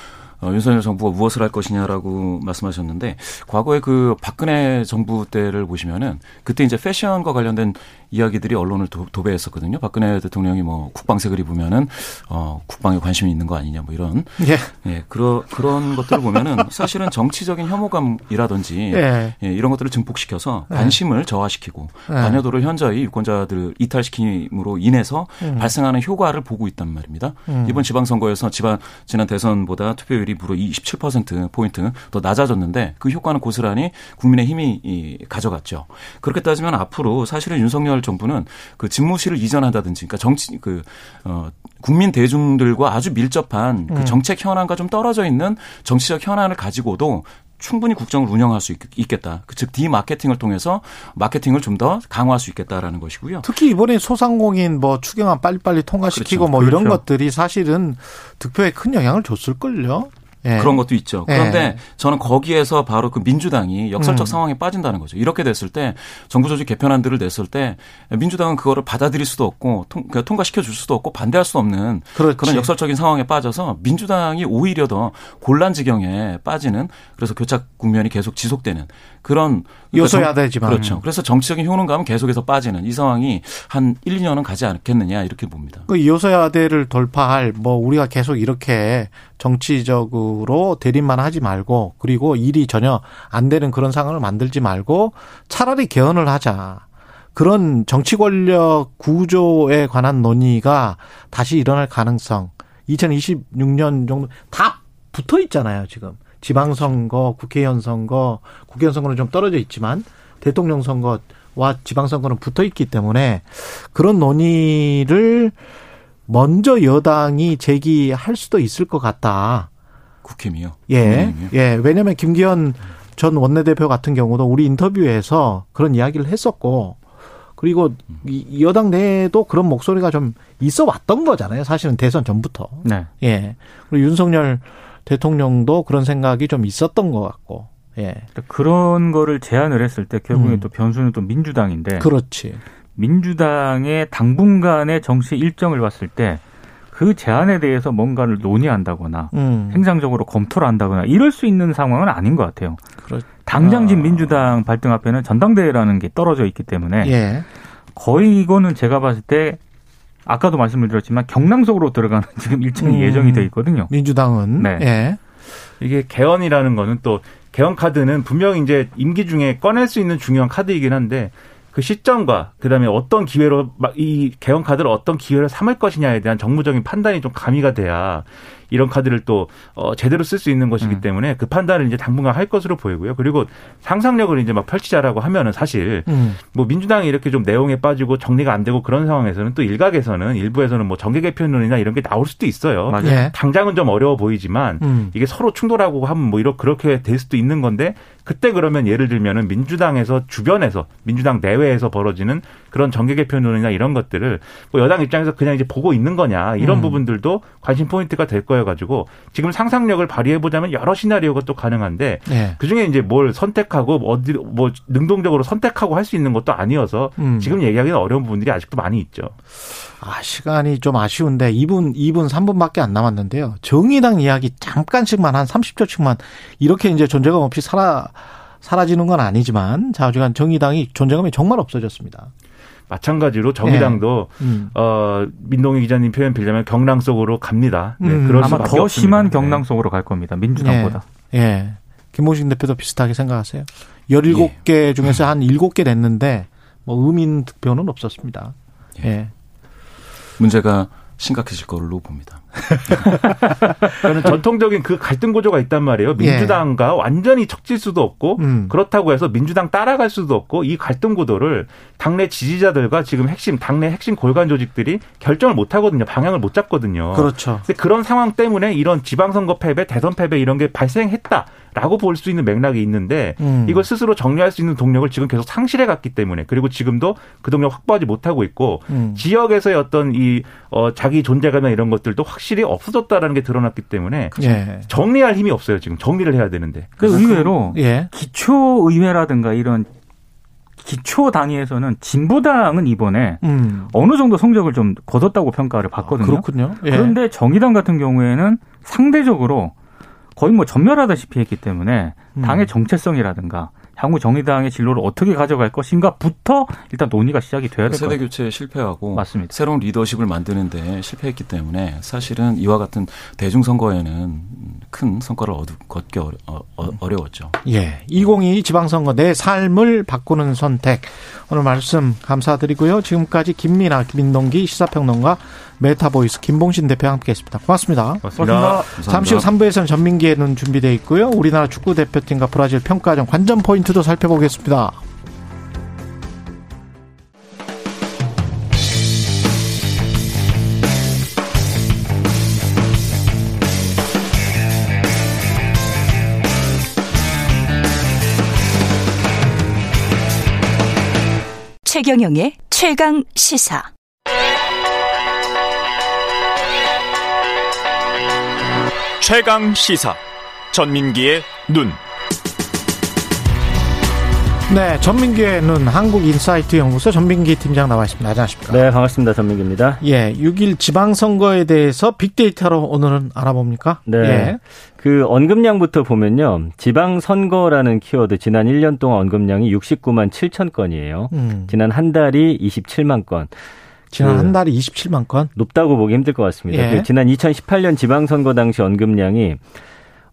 어, 윤석열 정부가 무엇을 할 것이냐라고 말씀하셨는데 과거에 그 박근혜 정부 때를 보시면은 그때 이제 패션과 관련된 이야기들이 언론을 도, 도배했었거든요. 박근혜 대통령이 뭐 국방색을 입으면은 어 국방에 관심이 있는 거 아니냐 뭐 이런
예.
예 그런 그런 것들을 보면은 사실은 정치적인 혐오감이라든지
예.
예, 이런 것들을 증폭시켜서
네.
관심을 저하시키고
네.
관여도를 현저히 유권자들을 이탈시킴으로 인해서
음.
발생하는 효과를 보고 있단 말입니다.
음.
이번 지방선거에서 지방 지난 대선보다 투표 율이 무려 27% 포인트 더 낮아졌는데 그 효과는 고스란히 국민의힘이 이, 가져갔죠. 그렇게 따지면 앞으로 사실은 윤석열 정부는 그 집무실을 이전한다든지, 그러니까 정치 그 어, 국민 대중들과 아주 밀접한 그
음.
정책 현안과 좀 떨어져 있는 정치적 현안을 가지고도 충분히 국정을 운영할 수 있- 있겠다. 그즉 디마케팅을 통해서 마케팅을 좀 더 강화할 수 있겠다라는 것이고요.
특히 이번에 소상공인 뭐 추경안 빨리빨리 통과시키고
그렇죠.
뭐 이런
그렇죠.
것들이 사실은 득표에 큰 영향을 줬을 걸요. 예.
그런 것도 있죠. 그런데
예.
저는 거기에서 바로 그 민주당이 역설적
음.
상황에 빠진다는 거죠. 이렇게 됐을 때 정부 조직 개편안들을 냈을 때 민주당은 그거를 받아들일 수도 없고 통, 그러니까 통과시켜 줄 수도 없고 반대할 수 없는
그렇지.
그런 역설적인 상황에 빠져서 민주당이 오히려 더 곤란 지경에 빠지는 그래서 교착 국면이 계속 지속되는 그런 그러니까 정-
여소야대지만.
그렇죠. 그래서 정치적인 효능감은 계속해서 빠지는 이 상황이 한 1, 2년은 가지 않겠느냐 이렇게 봅니다.
그 여소야대를 돌파할 뭐 우리가 계속 이렇게 정치적으로 대립만 하지 말고 그리고 일이 전혀 안 되는 그런 상황을 만들지 말고 차라리 개헌을 하자. 그런 정치 권력 구조에 관한 논의가 다시 일어날 가능성 2026년 정도 다 붙어 있잖아요, 지금. 지방선거, 국회의원 선거, 국회의원 선거는 좀 떨어져 있지만 대통령 선거 지방선거는 붙어 있기 때문에 그런 논의를 먼저 여당이 제기할 수도 있을 것 같다.
국힘이요.
예,
국민의힘이요?
예. 왜냐하면 김기현 전 원내대표 같은 경우도 우리 인터뷰에서 그런 이야기를 했었고, 그리고 이 여당 내에도 그런 목소리가 좀 있어 왔던 거잖아요. 사실은 대선 전부터.
네.
예. 그리고 윤석열 대통령도 그런 생각이 좀 있었던 것 같고, 예.
그러니까 그런 거를 제안을 했을 때 결국에
음.
또 변수는 또 민주당인데
그렇지.
민주당의 당분간의 정치 일정을 봤을 때 그 제안에 대해서 뭔가를 논의한다거나
음.
행상적으로 검토를 한다거나 이럴 수 있는 상황은 아닌 것 같아요.
그렇,
당장 지금
아.
민주당 발등 앞에는 전당대회라는 게 떨어져 있기 때문에
예.
거의 이거는 제가 봤을 때 아까도 말씀을 드렸지만 경랑 속으로 들어가는 지금 일정이
음.
예정이 돼 있거든요.
민주당은.
네.
예.
이게 개헌이라는 거는 또 개헌 카드는 분명히 이제 임기 중에 꺼낼 수 있는 중요한 카드이긴 한데 그 시점과 그다음에 어떤 기회로 막이 개헌 카드를 어떤 기회로 삼을 것이냐에 대한 정무적인 판단이 좀 가미가 돼야 이런 카드를 또 어, 제대로 쓸 수 있는 것이기
음.
때문에 그 판단을 이제 당분간 할 것으로 보이고요. 그리고 상상력을 이제 막 펼치자라고 하면은 사실
음.
뭐 민주당이 이렇게 좀 내용에 빠지고 정리가 안 되고 그런 상황에서는 또 일각에서는 일부에서는 뭐 정계 개편론이나 이런 게 나올 수도 있어요.
맞아요.
예.
당장은 좀 어려워 보이지만
음.
이게 서로 충돌하고 하면 뭐 이렇게 그렇게 될 수도 있는 건데 그때 그러면 예를 들면은 민주당에서 주변에서 민주당 내외에서 벌어지는 그런 정계 개편론이나 이런 것들을 뭐 여당 입장에서 그냥 이제 보고 있는 거냐 이런
음.
부분들도 관심 포인트가 될 거여 가지고 지금 상상력을 발휘해 보자면 여러 시나리오가 또 가능한데
예.
그 중에 이제 뭘 선택하고 어디 뭐 능동적으로 선택하고 할 수 있는 것도 아니어서
음.
지금 얘기하기는 어려운 부분들이 아직도 많이 있죠.
아, 시간이 좀 아쉬운데 2분, 2분, 3분밖에 안 남았는데요. 정의당 이야기 잠깐씩만 한 30초씩만 이렇게 이제 존재감 없이 사라 사라지는 건 아니지만 자주간 정의당이 존재감이 정말 없어졌습니다.
마찬가지로 정의당도
음.
어 민동희 기자님 표현 빌려면 경랑 속으로 갑니다. 네,
음,
그럴
아마
수밖에
더
없습니다.
심한
네.
경랑 속으로 갈 겁니다. 민주당보다.
예. 김모식 대표도 비슷하게 생각하세요? 17개 중에서 한 7개 냈는데 뭐 의민 득표는 없었습니다. 예.
문제가 심각해질 걸로 봅니다.
저는 전통적인 그 갈등 구조가 있단 말이에요. 민주당과 완전히 척질 수도 없고
예. 음.
그렇다고 해서 민주당 따라갈 수도 없고 이 갈등 구도를 당내 지지자들과 지금 핵심 당내 핵심 골간 조직들이 결정을 못 하거든요. 방향을 못 잡거든요.
그렇죠.
그런 상황 때문에 이런 지방선거 패배, 대선 패배 이런 게 발생했다 라고 볼 수 있는 맥락이 있는데
음.
이걸 스스로 정리할 수 있는 동력을 지금 계속 상실해 갔기 때문에 그리고 지금도 그 동력 확보하지 못하고 있고
음.
지역에서의 어떤 이 어, 자기 존재감이나 이런 것들도 확 실히 없어졌다라는 게 드러났기 때문에
예.
정리할 힘이 없어요. 지금 정리를 해야 되는데.
그 의외로
예.
기초 의회라든가 이런 기초 단위에서는 진보당은 이번에
음.
어느 정도 성적을 좀 거뒀다고 평가를 받거든요.
그렇군요. 예.
그런데 정의당 같은 경우에는 상대적으로 거의 뭐 전멸하다시피 했기 때문에
음.
당의 정체성이라든가 향후 정의당의 진로를 어떻게 가져갈 것인가부터 일단 논의가 시작이 돼야 될것
세대
같아요.
교체 실패하고
맞습니다.
새로운 리더십을 만드는데 실패했기 때문에 사실은 이와 같은 대중 선거에는 큰 성과를 얻, 걷기 어려, 어, 어, 어려웠죠.
예. 2022 지방선거 내 삶을 바꾸는 선택. 오늘 말씀 감사드리고요. 지금까지 김민하, 김민동기 시사평론가 메타보이스 김봉신 대표와 함께 했습니다. 고맙습니다.
맞습니다.
잠시 후 3부에서는 전민기의 눈 준비되어 있고요. 우리나라 축구 대표팀과 브라질 평가전 관전 포인트도 살펴보겠습니다.
최경영의 최강 시사.
최강 시사 전민기의 눈.
네, 전민기의 눈 한국 인사이트 연구소 전민기 팀장 나와 있습니다. 안녕하십니까?
네, 반갑습니다. 전민기입니다.
예, 6.1 지방선거에 대해서 빅데이터로 오늘은 알아봅니까?
네.
예.
그 언급량부터 보면요. 지방선거라는 키워드 지난 1년 동안 언급량이 69만 7천 건이에요.
음,
지난 한 달이 27만 건.
지난
그
한 달에 27만 건.
높다고 보기 힘들 것 같습니다.
예.
그 지난 2018년 지방선거 당시 언급량이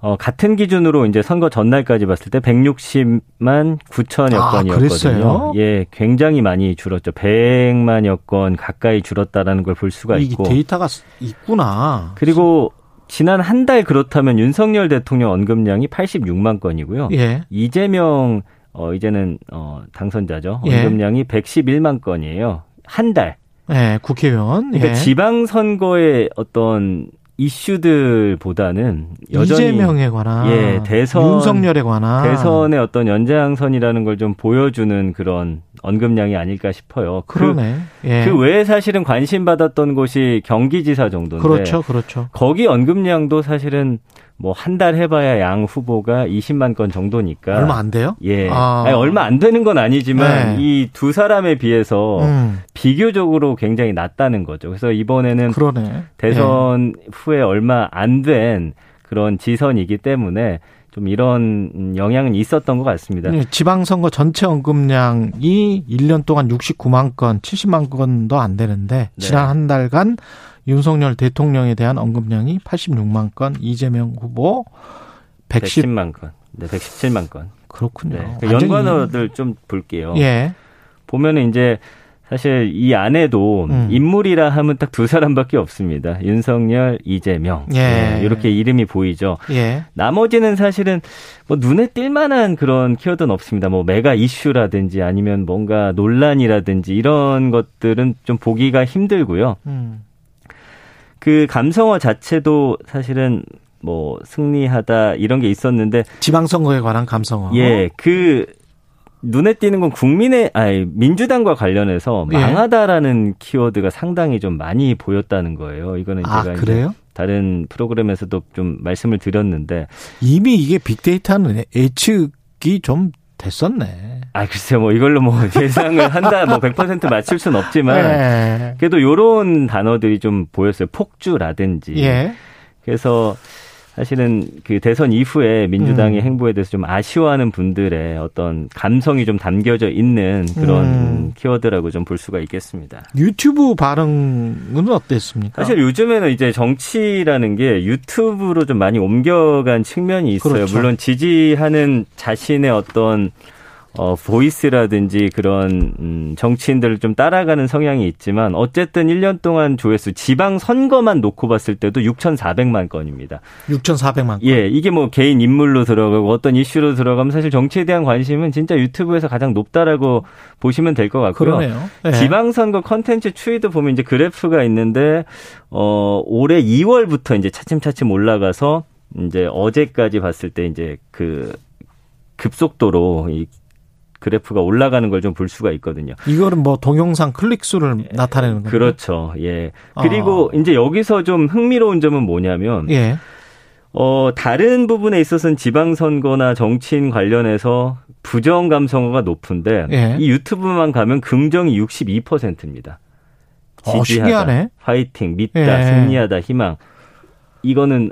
어, 같은 기준으로 이제 선거 전날까지 봤을 때 160만 9천여
아,
건이었거든요.
그랬어요?
예, 굉장히 많이 줄었죠. 100만여 건 가까이 줄었다라는 걸 볼 수가
이
있고.
데이터가 있구나.
그리고 지난 한 달 그렇다면 윤석열 대통령 언급량이 86만 건이고요.
예.
이재명 어 이제는 어 당선자죠.
예.
언급량이 111만 건이에요. 한 달.
예, 국회의원.
그러니까
예.
지방 선거의 어떤 이슈들보다는 여전히
이재명에 관한
예, 대선
윤석열에 관한
대선의 어떤 연장선이라는 걸 좀 보여주는 그런 언급량이 아닐까 싶어요. 그-
그러네. 예.
그 외에 사실은 관심 받았던 곳이 경기지사 정도인데
그렇죠, 그렇죠.
거기 언급량도 사실은 뭐 한 달 해봐야 양 후보가 20만 건 정도니까
얼마 안 돼요?
예,
아.
아니, 얼마 안 되는 건 아니지만
네.
이두 사람에 비해서
음,
비교적으로 굉장히 낮다는 거죠. 그래서 이번에는
그러네.
대선 후에 얼마 안 된 그런 지선이기 때문에 좀 이런 영향은 있었던 것 같습니다.
예, 지방선거 전체 언급량이 1년 동안 69만 건, 70만 건도 안 되는데
네.
지난 한 달간 윤석열 대통령에 대한 언급량이 86만 건, 이재명 후보 110
110만 건, 네, 117만 건.
그렇군요.
네. 그
완전히-
연관어들 좀 볼게요.
예.
보면은 이제 사실 이 안에도
음.
인물이라 하면 딱 두 사람밖에 없습니다. 윤석열, 이재명.
예.
네, 이렇게 이름이 보이죠.
예.
나머지는 사실은 뭐 눈에 띌 만한 그런 키워드는 없습니다. 뭐 메가 이슈라든지 아니면 뭔가 논란이라든지 이런 것들은 좀 보기가 힘들고요.
음.
그 감성어 자체도 사실은 뭐 승리하다 이런 게 있었는데
지방선거에 관한 감성어.
예, 그 눈에 띄는 건 국민의 아니 민주당과 관련해서
예.
망하다라는 키워드가 상당히 좀 많이 보였다는 거예요. 이거는
아,
제가
그래요?
다른 프로그램에서도 좀 말씀을 드렸는데
이미 이게 빅데이터는 예측이 좀 됐었네.
아 글쎄 뭐 이걸로 뭐 예상을 한다 뭐 100% 맞출 수는 없지만
예.
그래도 요런 단어들이 좀 보였어요. 폭주라든지.
예.
그래서 사실은 그 대선 이후에 민주당의
음.
행보에 대해서 좀 아쉬워하는 분들의 어떤 감성이 좀 담겨져 있는 그런
음.
키워드라고 좀 볼 수가 있겠습니다.
유튜브 반응은 어땠습니까?
사실 요즘에는 이제 정치라는 게 유튜브로 좀 많이 옮겨간 측면이 있어요.
그렇죠.
물론 지지하는 자신의 어떤 어, 보이스라든지 그런, 음, 정치인들을 좀 따라가는 성향이 있지만, 어쨌든 1년 동안 조회수, 지방 선거만 놓고 봤을 때도 6,400만 건입니다.
6,400만 건.
예, 이게 뭐 개인 인물로 들어가고 어떤 이슈로 들어가면 사실 정치에 대한 관심은 진짜 유튜브에서 가장 높다라고 보시면 될 것 같고요.
그러네요. 예.
지방 선거 컨텐츠 추이도 보면 이제 그래프가 있는데 어 올해 2월부터 이제 차츰차츰 올라가서 이제 어제까지 봤을 때 이제 그 급속도로 이 그래프가 올라가는 걸 좀 볼 수가 있거든요.
이거는 뭐 동영상 클릭 수를 나타내는 거죠.
그렇죠. 예. 그리고 이제 여기서 좀 흥미로운 점은 뭐냐면
예.
어, 다른 부분에 있어서는 지방선거나 정치인 관련해서 부정 감성어가 높은데
예.
이 유튜브만 가면 긍정이 62%입니다.
어, 신기하네.
화이팅, 믿다,
예.
승리하다, 희망. 이거는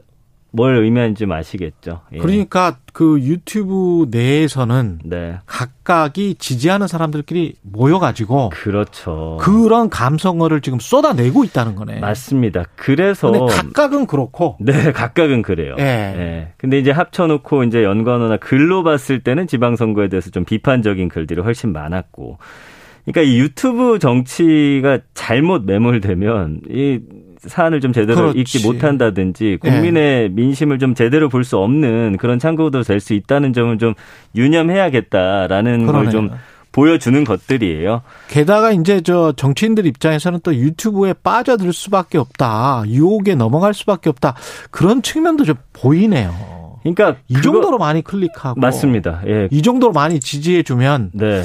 뭘 의미하는지 좀 아시겠죠? 예.
그러니까 그 유튜브 내에서는
네.
각각이 지지하는 사람들끼리 모여가지고
그렇죠.
그런 감성어를 지금 쏟아내고 있다는 거네.
맞습니다. 그래서
근데 각각은 그렇고.
네, 각각은 그래요.
예.
예. 근데 이제 합쳐놓고 이제 연관어나 글로 봤을 때는 지방선거에 대해서 좀 비판적인 글들이 훨씬 많았고. 그러니까 이 유튜브 정치가 잘못 매몰되면 이 사안을 좀 제대로
그렇지.
읽지 못한다든지 국민의 민심을 좀 제대로 볼 수 없는 그런 참고도 될 수 있다는 점을 좀 유념해야겠다라는 걸. 좀 보여주는 것들이에요.
게다가 이제 저 정치인들 입장에서는 또 유튜브에 빠져들 수밖에 없다. 유혹에 넘어갈 수밖에 없다. 그런 측면도 좀 보이네요.
그러니까
이 정도로 많이 클릭하고
맞습니다. 예.
이 정도로 많이 지지해 주면
네.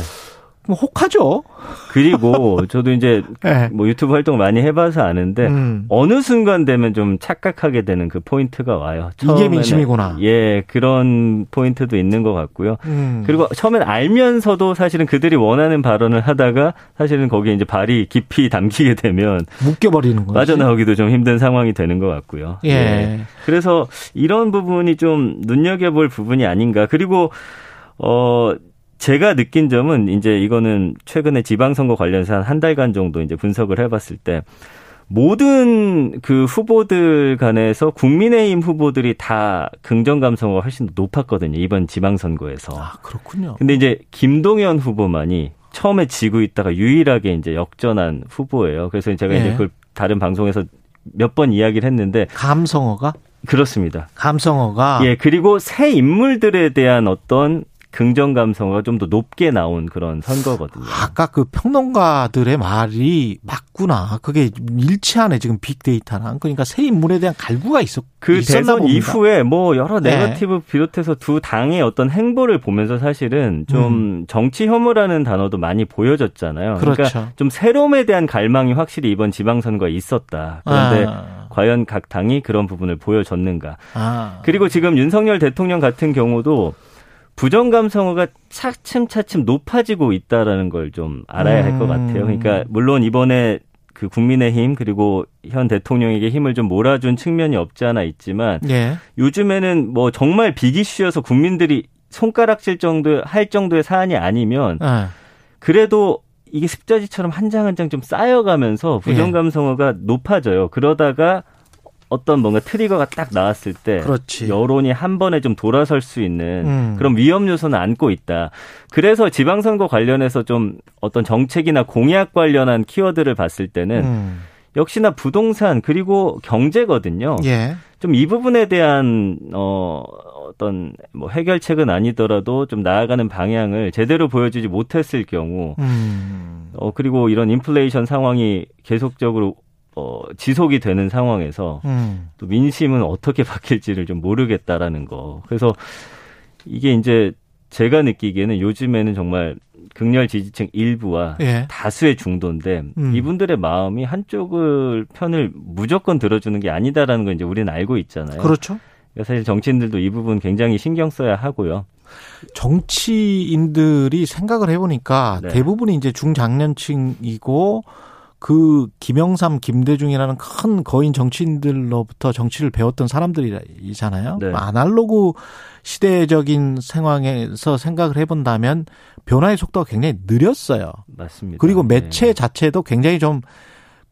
뭐 혹하죠.
그리고 저도 이제
예.
뭐 유튜브 활동 많이 해봐서 아는데
음.
어느 순간 되면 좀 착각하게 되는 그 포인트가 와요.
이게 민심이구나.
예, 그런 포인트도 있는 것 같고요.
음.
그리고 처음엔 알면서도 사실은 그들이 원하는 발언을 하다가 사실은 거기에 이제 발이 깊이 담기게 되면
묶여버리는 거죠.
빠져나오기도 좀 힘든 상황이 되는 것 같고요.
예.
그래서 이런 부분이 좀 눈여겨볼 부분이 아닌가. 그리고 어 제가 느낀 점은 이제 이거는 최근에 지방선거 관련해서 한 한 달간 정도 이제 분석을 해봤을 때 모든 그 후보들 간에서 국민의힘 후보들이 다 긍정 감성어가 훨씬 더 높았거든요. 이번 지방선거에서.
아, 그렇군요.
근데 이제 김동연 후보만이 처음에 지고 있다가 유일하게 이제 역전한 후보예요. 그래서 제가 이제
예.
그걸 다른 방송에서 몇 번 이야기를 했는데
감성어가
그렇습니다.
감성어가
예, 그리고 새 인물들에 대한 어떤 긍정 감성어가 좀 더 높게 나온 그런 선거거든요.
아까 그 평론가들의 말이 맞구나. 그게 일치하네 지금 빅데이터랑. 그러니까 새 인물에 대한 갈구가 있었
그 대선
봅니다.
이후에 뭐 여러
네.
네거티브 비롯해서 두 당의 어떤 행보를 보면서 사실은 좀
음.
정치 혐오라는 단어도 많이 보여졌잖아요.
그렇죠.
러니까좀 새로움에 대한 갈망이 확실히 이번 지방선거에 있었다. 그런데
아.
과연 각 당이 그런 부분을 보여줬는가.
아.
그리고 지금 윤석열 대통령 같은 경우도 부정 감성어가 차츰차츰 높아지고 있다라는 걸 좀 알아야 할것
음.
같아요. 그러니까 물론 이번에 그 국민의힘 그리고 현 대통령에게 힘을 좀 몰아준 측면이 없지 않아 있지만
예.
요즘에는 뭐 정말 빅이슈여서 국민들이 손가락질 정도 할 정도의 사안이 아니면
예.
그래도 이게 습자지처럼 한 장 한 장 좀 쌓여가면서
예.
부정 감성어가 높아져요. 그러다가 어떤 뭔가 트리거가 딱 나왔을 때
그렇지.
여론이 한 번에 좀 돌아설 수 있는
음.
그런 위험 요소는 안고 있다. 그래서 지방선거 관련해서 좀 어떤 정책이나 공약 관련한 키워드를 봤을 때는
음.
역시나 부동산 그리고 경제거든요.
예.
좀 이 부분에 대한 어 어떤 뭐 해결책은 아니더라도 좀 나아가는 방향을 제대로 보여주지 못했을 경우
음.
어 그리고 이런 인플레이션 상황이 계속적으로 어 지속이 되는 상황에서
음.
또 민심은 어떻게 바뀔지를 좀 모르겠다라는 거. 그래서 이게 이제 제가 느끼기에는 요즘에는 정말 극렬 지지층 일부와
예.
다수의 중도인데
음.
이분들의 마음이 한쪽을 편을 무조건 들어주는 게 아니다라는 걸 이제 우리는 알고 있잖아요.
그렇죠.
그러니까 사실 정치인들도 이 부분 굉장히 신경 써야 하고요.
정치인들이 생각을 해보니까
네.
대부분이 이제 중장년층이고 그 김영삼, 김대중이라는 큰 거인 정치인들로부터 정치를 배웠던 사람들이잖아요.
네.
아날로그 시대적인 상황에서 생각을 해본다면 변화의 속도가 굉장히 느렸어요.
맞습니다.
그리고
네.
매체 자체도 굉장히 좀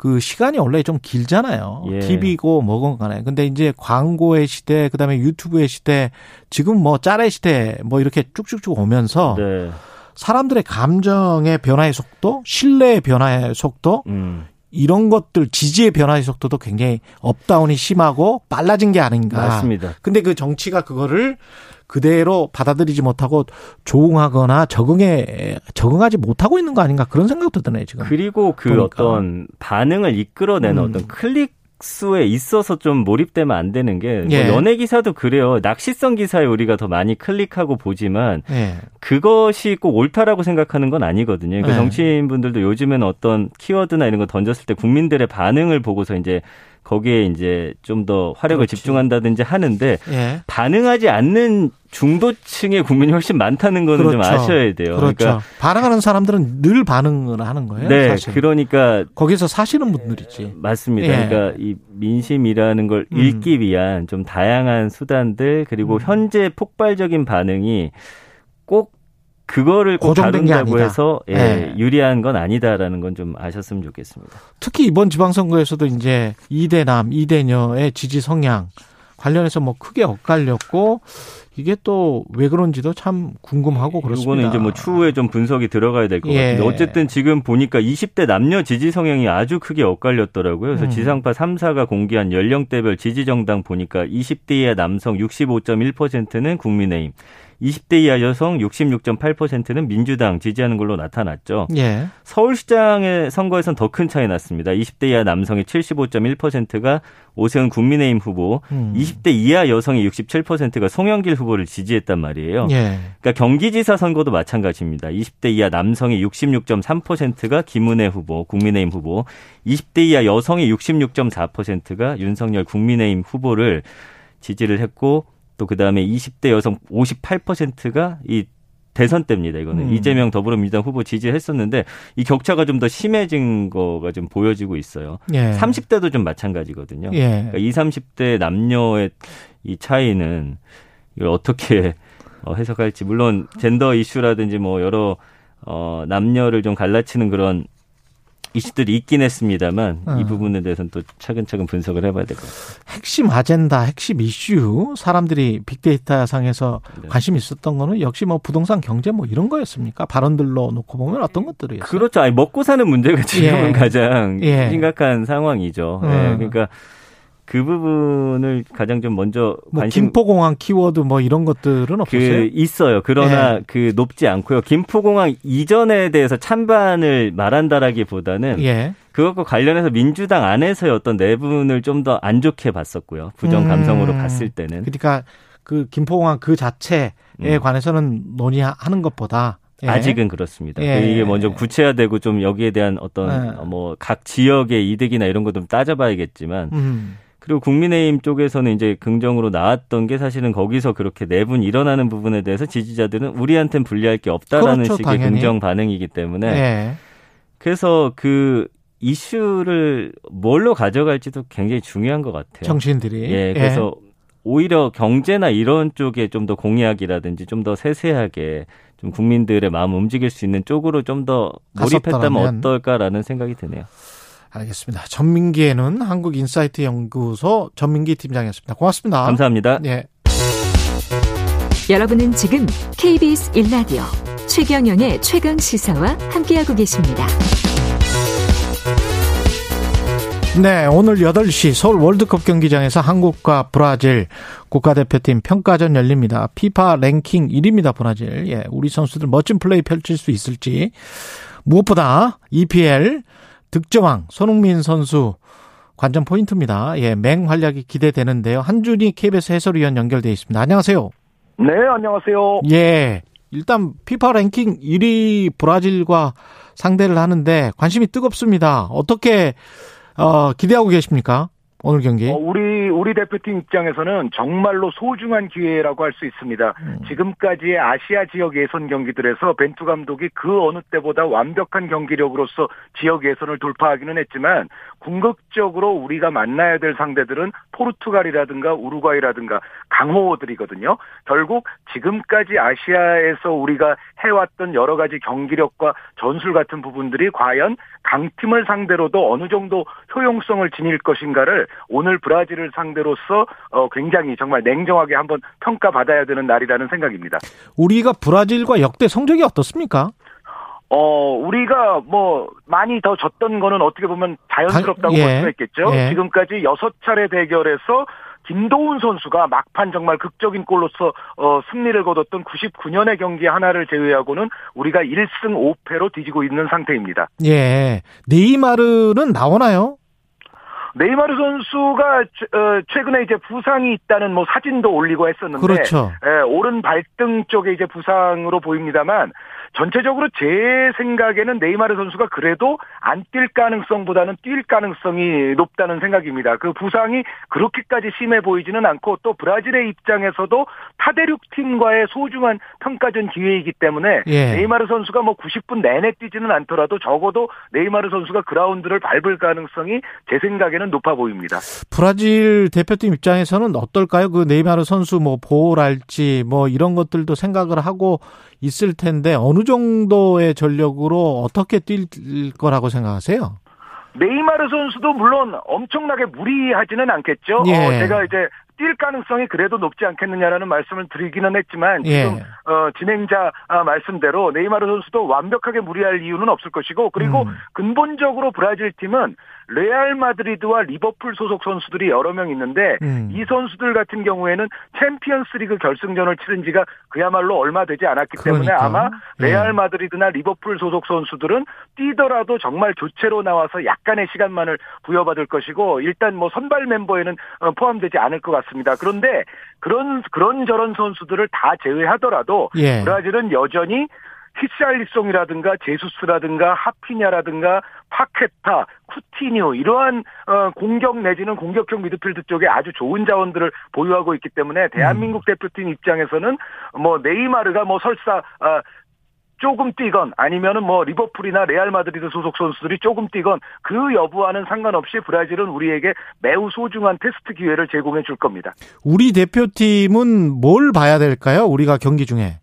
그 시간이 원래 좀 길잖아요.
예.
TV고 뭐건 간에. 근데 이제 광고의 시대, 그 다음에 유튜브의 시대, 지금 뭐 짤의 시대 뭐 이렇게 쭉쭉쭉 오면서
네.
사람들의 감정의 변화의 속도, 신뢰의 변화의 속도,
음.
이런 것들 지지의 변화의 속도도 굉장히 up down이 심하고 빨라진 게 아닌가.
맞습니다.
근데 그 정치가 그거를 그대로 받아들이지 못하고 조응하거나 적응에 적응하지 못하고 있는 거 아닌가 그런 생각도 드네요 지금.
그리고 그
보니까.
어떤 반응을 이끌어내는
음.
어떤 클릭 수에 있어서 좀 몰입되면 안 되는 게뭐
예.
연예 기사도 그래요. 낚시성 기사에 우리가 더 많이 클릭하고 보지만
예.
그것이 꼭 옳다라고 생각하는 건 아니거든요. 그러니까
네.
정치인분들도 요즘에는 어떤 키워드나 이런 거 던졌을 때 국민들의 반응을 보고서 이제 거기에 이제 좀 더 화력을
그렇지.
집중한다든지 하는데
예.
반응하지 않는 중도층의 국민이 훨씬 많다는 거는 좀
그렇죠.
아셔야 돼요.
그렇죠.
그러니까
반응하는 사람들은 늘 반응을 하는 거예요.
네,
사실.
그러니까
거기서 사시는 분들이지.
맞습니다.
예.
그러니까 이 민심이라는 걸
음.
읽기 위한 좀 다양한 수단들 그리고
음.
현재 폭발적인 반응이 꼭 그거를 꼭 다룬다고. 해서 예,
예.
유리한 건 아니다라는 건 좀 아셨으면 좋겠습니다.
특히 이번 지방선거에서도 이제 이대남, 이대녀의 지지 성향 관련해서 뭐 크게 엇갈렸고 이게 또 왜 그런지도 참 궁금하고 그렇습니다.
이거는 이제 뭐 추후에 좀 분석이 들어가야 될것
예.
같은데 어쨌든 지금 보니까 20대 남녀 지지 성향이 아주 크게 엇갈렸더라고요. 그래서
음.
지상파 3사가 공개한 연령대별 지지 정당 보니까 20대 이하 남성 65.1%는 국민의힘, 20대 이하 여성 66.8%는 민주당 지지하는 걸로 나타났죠.
예.
서울시장의 선거에선 더 큰 차이 났습니다. 20대 이하 남성의 75.1%가 오세훈 국민의힘 후보,
음.
20대 이하 여성의 67%가 송영길 후보를 지지했단 말이에요.
예.
그러니까 경기지사 선거도 마찬가지입니다. 20대 이하 남성의 66.3%가 김은혜 후보, 국민의힘 후보, 20대 이하 여성의 66.4%가 윤석열 국민의힘 후보를 지지를 했고 또 그다음에 20대 여성 58%가 이 대선 때입니다. 이거는
음.
이재명 더불어민주당 후보 지지했었는데 이 격차가 좀 더 심해진 거가 좀 보여지고 있어요.
예.
30대도 좀 마찬가지거든요.
예.
그러니까 20, 30대 남녀의 이 차이는 이걸 어떻게 어, 해석할지 물론 젠더 이슈라든지 뭐 여러 어 남녀를 좀 갈라치는 그런 이슈들이 있긴 했습니다만
어.
이 부분에 대해서는 또 차근차근 분석을 해봐야 될 것 같아요.
핵심 아젠다, 핵심 이슈 사람들이 빅데이터 상에서
네.
관심 있었던 거는 역시 뭐 부동산 경제 뭐 이런 거였습니까? 발언들로 놓고 보면 어떤 것들이었어요?
그렇죠. 아니, 먹고 사는 문제가 지금은
예.
가장
예.
심각한 상황이죠.
음.
예, 그러니까 그 부분을 가장 좀 먼저
뭐
관심
김포공항 키워드 뭐 이런 것들은 없었어요?
그 있어요. 그러나
예.
그 높지 않고요. 김포공항 이전에 대해서 찬반을 말한다라기보다는
예.
그것과 관련해서 민주당 안에서의 어떤 내분을 좀 더 안 좋게 봤었고요. 부정 감성으로
음.
봤을 때는
그러니까 그 김포공항 그 자체에
음.
관해서는 논의하는 것보다 예.
아직은 그렇습니다.
예.
이게 먼저 구체화되고 좀 여기에 대한 어떤
예.
뭐각 지역의 이득이나 이런 거좀 따져봐야겠지만
음.
그리고 국민의힘 쪽에서는 이제 긍정으로 나왔던 게 사실은 거기서 그렇게 내분 일어나는 부분에 대해서 지지자들은 우리한텐 불리할 게 없다라는
그렇죠,
식의
당연히.
긍정 반응이기 때문에
예.
그래서 그 이슈를 뭘로 가져갈지도 굉장히 중요한 것 같아요.
정치인들이
예, 그래서 오히려 경제나 이런 쪽에 좀 더 공약이라든지 좀 더 세세하게 좀 국민들의 마음 움직일 수 있는 쪽으로 좀 더 몰입했다면
갔었더라면.
어떨까라는 생각이 드네요.
알겠습니다. 전민기에는 한국인사이트 연구소 전민기 팀장이었습니다. 고맙습니다.
감사합니다.
예.
여러분은 지금 KBS 1라디오 최경영의 최강 시사와 함께하고 계십니다.
네, 오늘 8시 서울 월드컵 경기장에서 한국과 브라질 국가대표팀 평가전 열립니다. 피파 랭킹 1위입니다, 브라질. 예, 우리 선수들 멋진 플레이 펼칠 수 있을지. 무엇보다 EPL 득점왕 손흥민 선수 관전 포인트입니다. 예, 맹활약이 기대되는데요. 한준희 KBS 해설위원 연결돼 있습니다. 안녕하세요.
네, 안녕하세요.
예. 일단 피파 랭킹 1위 브라질과 상대를 하는데 관심이 뜨겁습니다. 어떻게 어, 기대하고 계십니까? 오늘 경기.
어, 우리 우리 대표팀 입장에서는 정말로 소중한 기회라고 할 수 있습니다.
음.
지금까지의 아시아 지역 예선 경기들에서 벤투 감독이 그 어느 때보다 완벽한 경기력으로서 지역 예선을 돌파하기는 했지만 궁극적으로 우리가 만나야 될 상대들은 포르투갈이라든가 우루과이라든가 강호들이거든요. 결국 지금까지 아시아에서 우리가 해왔던 여러 가지 경기력과 전술 같은 부분들이 과연 강팀을 상대로도 어느 정도 효용성을 지닐 것인가를 오늘 브라질을 상대로서 어, 굉장히 정말 냉정하게 한번 평가받아야 되는 날이라는 생각입니다.
우리가 브라질과 역대 성적이 어떻습니까?
어, 우리가 뭐 많이 더 졌던 거는 어떻게 보면 자연스럽다고
당- 예.
볼 수가 있겠죠.
예.
지금까지 여섯 차례 대결에서 김도훈 선수가 막판 정말 극적인 골로서 어, 승리를 거뒀던 99년의 경기 하나를 제외하고는 우리가 1승 5패로 뒤지고 있는 상태입니다.
예. 네이마르는 나오나요?
네이마르 선수가 최- 어, 최근에 이제 부상이 있다는 뭐 사진도 올리고 했었는데
그렇죠.
예, 오른 발등 쪽에 이제 부상으로 보입니다만 전체적으로 제 생각에는 네이마르 선수가 그래도 안 뛸 가능성보다는 뛸 가능성이 높다는 생각입니다. 그 부상이 그렇게까지 심해 보이지는 않고 또 브라질의 입장에서도 타대륙 팀과의 소중한 평가전 기회이기 때문에
예.
네이마르 선수가 뭐 90분 내내 뛰지는 않더라도 적어도 네이마르 선수가 그라운드를 밟을 가능성이 제 생각에는 높아 보입니다.
브라질 대표팀 입장에서는 어떨까요? 그 네이마르 선수 뭐 보호랄지 뭐 이런 것들도 생각을 하고 있을 텐데 어느 정도의 전력으로 어떻게 뛸 거라고 생각하세요?
네이마르 선수도 물론 엄청나게 무리하지는 않겠죠.
예.
어, 제가 이제 뛸 가능성이 그래도 높지 않겠느냐라는 말씀을 드리기는 했지만 지금
예.
어, 진행자 아, 말씀대로 네이마르 선수도 완벽하게 무리할 이유는 없을 것이고 그리고
음.
근본적으로 브라질 팀은 레알 마드리드와 리버풀 소속 선수들이 여러 명 있는데
음.
이 선수들 같은 경우에는 챔피언스리그 결승전을 치른 지가 그야말로 얼마 되지 않았기 때문에
그러니까.
아마
예.
레알 마드리드나 리버풀 소속 선수들은 뛰더라도 정말 교체로 나와서 약간의 시간만을 부여받을 것이고 일단 뭐 선발 멤버에는 어, 포함되지 않을 것 같습니다. 그런데 그런 그런 저런 선수들을 다 제외하더라도
예.
브라질은 여전히 히샬리송이라든가 제수스라든가 하피냐라든가 파케타, 쿠티뉴 이러한 어, 공격 내지는 공격형 미드필드 쪽에 아주 좋은 자원들을 보유하고 있기 때문에 대한민국 대표팀 입장에서는 뭐 네이마르가 뭐 설사 아, 조금 뛰건 아니면은 뭐 리버풀이나 레알 마드리드 소속 선수들이 조금 뛰건 그 여부와는 상관없이 브라질은 우리에게 매우 소중한 테스트 기회를 제공해 줄 겁니다.
우리 대표팀은 뭘 봐야 될까요? 우리가 경기 중에.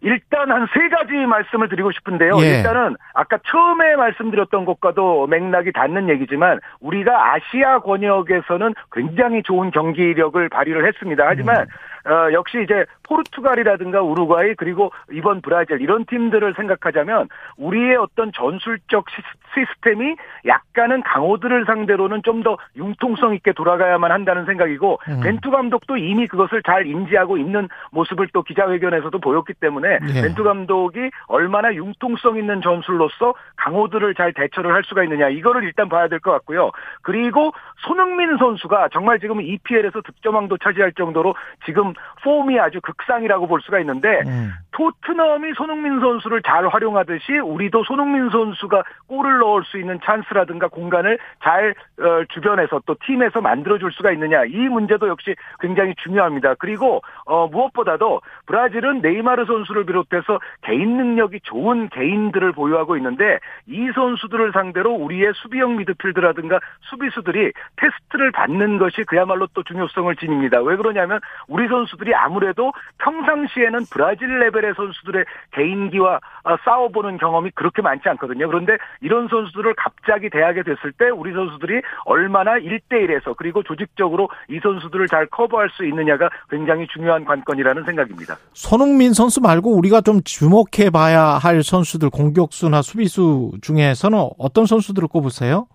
일단 한 세 가지 말씀을 드리고 싶은데요.
예.
일단은 아까 처음에 말씀드렸던 것과도 맥락이 닿는 얘기지만 우리가 아시아 권역에서는 굉장히 좋은 경기력을 발휘를 했습니다. 하지만 어, 역시 이제 포르투갈이라든가 우루과이 그리고 이번 브라질 이런 팀들을 생각하자면 우리의 어떤 전술적 시스템이 약간은 강호들을 상대로는 좀 더 융통성 있게 돌아가야만 한다는 생각이고 음. 벤투 감독도 이미 그것을 잘 인지하고 있는 모습을 또 기자회견에서도 보였기 때문에 네. 벤투 감독이 얼마나 융통성 있는 전술로서 강호들을 잘 대처를 할 수가 있느냐 이거를 일단 봐야 될 것 같고요. 그리고 손흥민 선수가 정말 지금 EPL에서 득점왕도 차지할 정도로 지금 폼이 아주 극상이라고 볼 수가 있는데 음. 토트넘이 손흥민 선수를 잘 활용하듯이 우리도 손흥민 선수가 골을 넣을 수 있는 찬스라든가 공간을 잘 어, 주변에서 또 팀에서 만들어줄 수가 있느냐 이 문제도 역시 굉장히 중요합니다. 그리고 어, 무엇보다도 브라질은 네이마르 선수를 비롯해서 개인 능력이 좋은 개인들을 보유하고 있는데 이 선수들을 상대로 우리의 수비형 미드필드라든가 수비수들이 테스트를 받는 것이 그야말로 또 중요성을 지닙니다. 왜 그러냐면 우리 선수 들이 아무래도 평상시에는 브라질 레벨의 선수들의 개인기와 어, 싸워보는 경험이 그렇게 많지 않거든요. 그런데 이런 선수들을 갑자기 대하게 됐을 때 우리 선수들이 얼마나 1대1에서 그리고 조직적으로 이 선수들을 잘 커버할 수 있느냐가 굉장히 중요한 관건이라는 생각입니다.
손흥민 선수 말고 우리가 좀 주목해 봐야 할 선수들 공격수나 수비수 중에서는 어떤 선수들을 꼽으세요?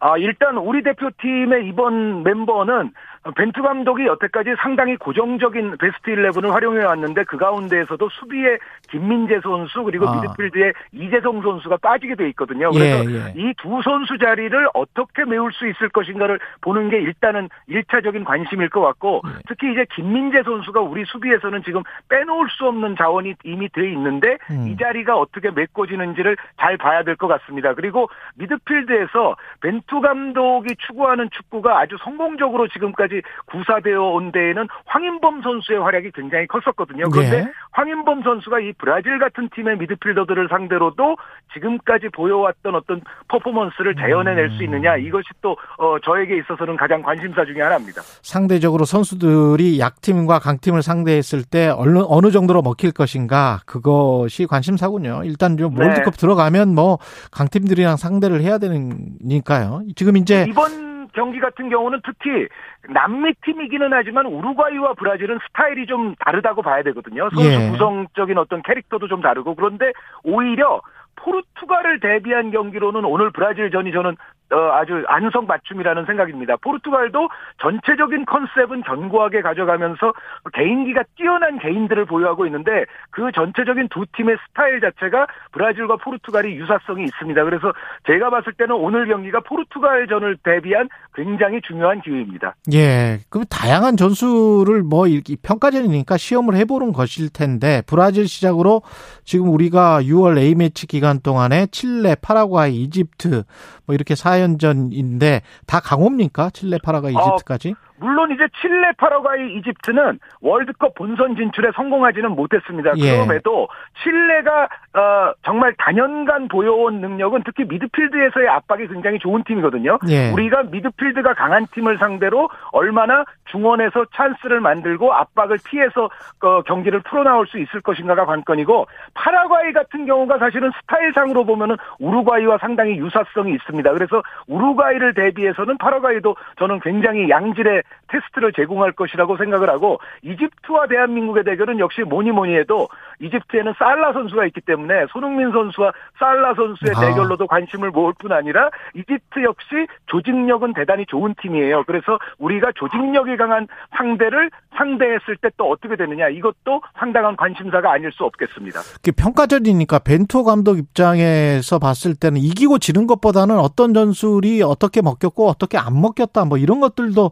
아, 일단 우리 대표팀의 이번 멤버는 벤투 감독이 여태까지 상당히 고정적인 베스트 11을 활용해 왔는데 그 가운데에서도 수비에 김민재 선수 그리고 아. 미드필드에 이재성 선수가 빠지게 돼 있거든요. 그래서 예, 예. 이두 선수 자리를 어떻게 메울 수 있을 것인가를 보는 게 일단은 1차적인 관심일 것 같고 예. 특히 이제 김민재 선수가 우리 수비에서는 지금 빼놓을 수 없는 자원이 이미 돼 있는데 음. 이 자리가 어떻게 메꿔지는지를 잘 봐야 될 것 같습니다. 그리고 미드필드에서 벤투 감독이 추구하는 축구가 아주 성공적으로 지금까지 지금까지 구사되어 온 데에는 황인범 선수의 활약이 굉장히 컸었거든요. 그런데 네. 황인범 선수가 이 브라질 같은 팀의 미드필더들을 상대로도 지금까지 보여왔던 어떤 퍼포먼스를 재현해낼 수 있느냐 이것이 또 어, 저에게 있어서는 가장 관심사 중의 하나입니다.
상대적으로 선수들이 약팀과 강팀을 상대했을 때 어느, 어느 정도로 먹힐 것인가 그것이 관심사군요. 일단 좀 네. 월드컵 들어가면 뭐 강팀들이랑 상대를 해야 되니까요. 지금 이제
이번 경기 같은 경우는 특히 남미 팀이기는 하지만 우루과이와 브라질은 스타일이 좀 다르다고 봐야 되거든요. 선수 예. 구성적인 어떤 캐릭터도 좀 다르고 그런데 오히려 포르투갈을 대비한 경기로는 오늘 브라질전이 저는 어, 아주 안성 맞춤이라는 생각입니다. 포르투갈도 전체적인 컨셉은 견고하게 가져가면서 개인기가 뛰어난 개인들을 보유하고 있는데 그 전체적인 두 팀의 스타일 자체가 브라질과 포르투갈이 유사성이 있습니다. 그래서 제가 봤을 때는 오늘 경기가 포르투갈전을 대비한 굉장히 중요한 기회입니다.
예. 그럼 다양한 전술을 뭐 이렇게 평가전이니까 시험을 해보는 것일 텐데 브라질 시작으로 지금 우리가 6월 A매치 기간 동안에 칠레, 파라과이, 이집트 뭐 이렇게 4연전인데 다 강호입니까? 칠레, 파라과이, 어, 이집트까지? 어,
물론 이제 칠레, 파라과이, 이집트는 월드컵 본선 진출에 성공하지는 못했습니다. 예. 그럼에도 칠레가 어, 정말 단연간 보여온 능력은 특히 미드필드에서의 압박이 굉장히 좋은 팀이거든요. 예. 우리가 미드필드가 강한 팀을 상대로 얼마나 중원에서 찬스를 만들고 압박을 피해서 어, 경기를 풀어나올 수 있을 것인가가 관건이고 파라과이 같은 경우가 사실은 스타일상으로 보면은 우루과이와 상당히 유사성이 있습니다. 그래서 우루과이를 대비해서는 파라과이도 저는 굉장히 양질의 테스트를 제공할 것이라고 생각을 하고 이집트와 대한민국의 대결은 역시 뭐니 뭐니 해도 이집트에는 살라 선수가 있기 때문에 손흥민 선수와 살라 선수의 아. 대결로도 관심을 모을 뿐 아니라 이집트 역시 조직력은 대단히 좋은 팀이에요. 그래서 우리가 조직력이 강한 상대를 상대했을 때 또 어떻게 되느냐 이것도 상당한 관심사가 아닐 수 없겠습니다.
평가전이니까 벤투 감독 입장에서 봤을 때는 이기고 지는 것보다는 어떤 전술이 어떻게 먹혔고 어떻게 안 먹혔다 뭐 이런 것들도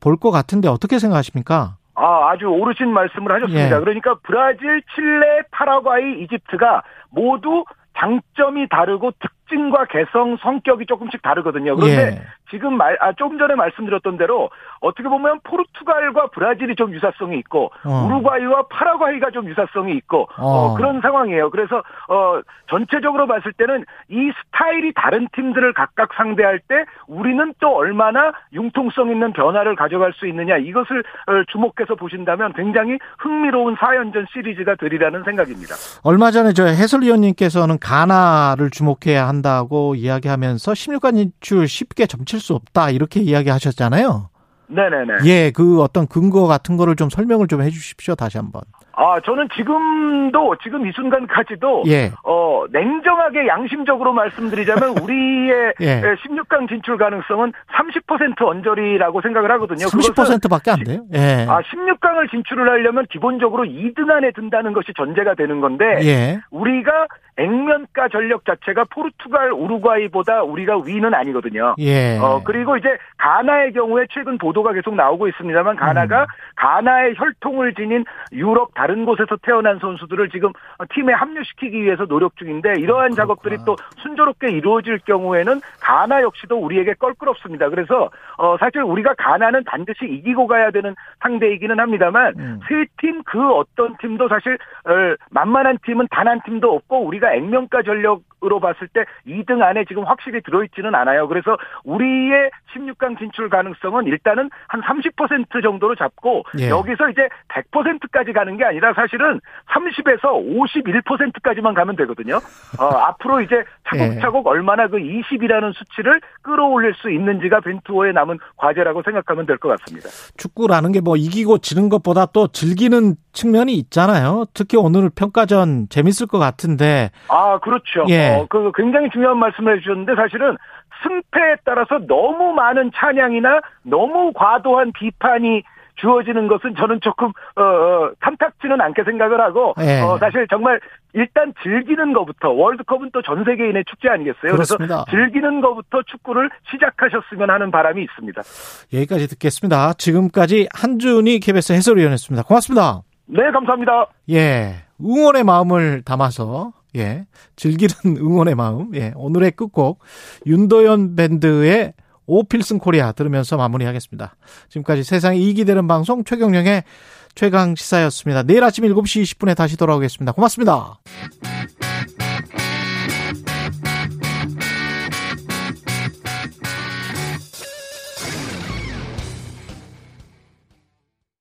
볼 것 같은데 어떻게 생각하십니까?
아, 아주 오르신 말씀을 하셨습니다. 예. 그러니까 브라질, 칠레, 파라과이, 이집트가 모두 장점이 다르고 특징과 개성, 성격이 조금씩 다르거든요. 그런데 예. 지금 말, 아, 조금 전에 말씀드렸던 대로 어떻게 보면 포르투갈과 브라질이 좀 유사성이 있고 어. 우루과이와 파라과이가 좀 유사성이 있고 어. 어, 그런 상황이에요. 그래서 어, 전체적으로 봤을 때는 이 스타일이 다른 팀들을 각각 상대할 때 우리는 또 얼마나 융통성 있는 변화를 가져갈 수 있느냐 이것을 어, 주목해서 보신다면 굉장히 흥미로운 4연전 시리즈가 되리라는 생각입니다.
얼마 전에 저 해설위원님께서는 가나를 주목해야 한다고 이야기하면서 16강 진출 쉽게 점칠 수 없다 이렇게 이야기하셨잖아요.
네네네.
예, 그 어떤 근거 같은 거를 좀 설명을 좀 해주십시오. 다시 한번.
아, 저는 지금도, 지금 이 순간까지도,
예.
어, 냉정하게 양심적으로 말씀드리자면, 우리의
예.
16강 진출 가능성은 30% 언저리라고 생각을 하거든요.
30%밖에 안 돼요? 예.
아, 16강을 진출을 하려면 기본적으로 2등 안에 든다는 것이 전제가 되는 건데,
예.
우리가 액면가 전력 자체가 포르투갈, 우루과이보다 우리가 위는 아니거든요.
예.
어, 그리고 이제 가나의 경우에 최근 보도가 계속 나오고 있습니다만 가나가
음.
가나의 혈통을 지닌 유럽 다른 곳에서 태어난 선수들을 지금 팀에 합류시키기 위해서 노력 중인데 이러한
아,
작업들이 또 순조롭게 이루어질 경우에는 가나 역시도 우리에게 껄끄럽습니다. 그래서 어, 사실 우리가 가나는 반드시 이기고 가야 되는 상대이기는 합니다만
음.
세팀 그 어떤 팀도 사실 어, 만만한 팀은 단 한 팀도 없고 우리가 액면가 전력 으로 봤을 때 2등 안에 지금 확실히 들어있지는 않아요. 그래서 우리의 16강 진출 가능성은 일단은 한 30% 정도로 잡고
예.
여기서 이제 100%까지 가는 게 아니라 사실은 30에서 51%까지만 가면 되거든요. 어, 앞으로 이제 차곡차곡 얼마나 그 20이라는 수치를 끌어올릴 수 있는지가 벤투어에 남은 과제라고 생각하면 될 것 같습니다.
축구라는 게 뭐 이기고 지는 것보다 또 즐기는 측면이 있잖아요. 특히 오늘 평가전 재밌을 것 같은데.
아, 그렇죠.
예.
어, 그 굉장히 중요한 말씀을 해주셨는데 사실은 승패에 따라서 너무 많은 찬양이나 너무 과도한 비판이 주어지는 것은 저는 조금 어, 어, 탐탁지는 않게 생각을 하고
예.
어, 사실 정말 일단 즐기는 것부터 월드컵은 또 전 세계인의 축제 아니겠어요?
그렇습니다.
그래서 즐기는 것부터 축구를 시작하셨으면 하는 바람이 있습니다.
여기까지 듣겠습니다. 지금까지 한준희 KBS 해설위원이었습니다. 고맙습니다.
네, 감사합니다.
예. 응원의 마음을 담아서, 예. 즐기는 응원의 마음. 예. 오늘의 끝곡, 윤도현 밴드의 오필승 코리아 들으면서 마무리하겠습니다. 지금까지 세상에 이익이 되는 방송 최경령의 최강 시사였습니다. 내일 아침 7시 20분에 다시 돌아오겠습니다. 고맙습니다.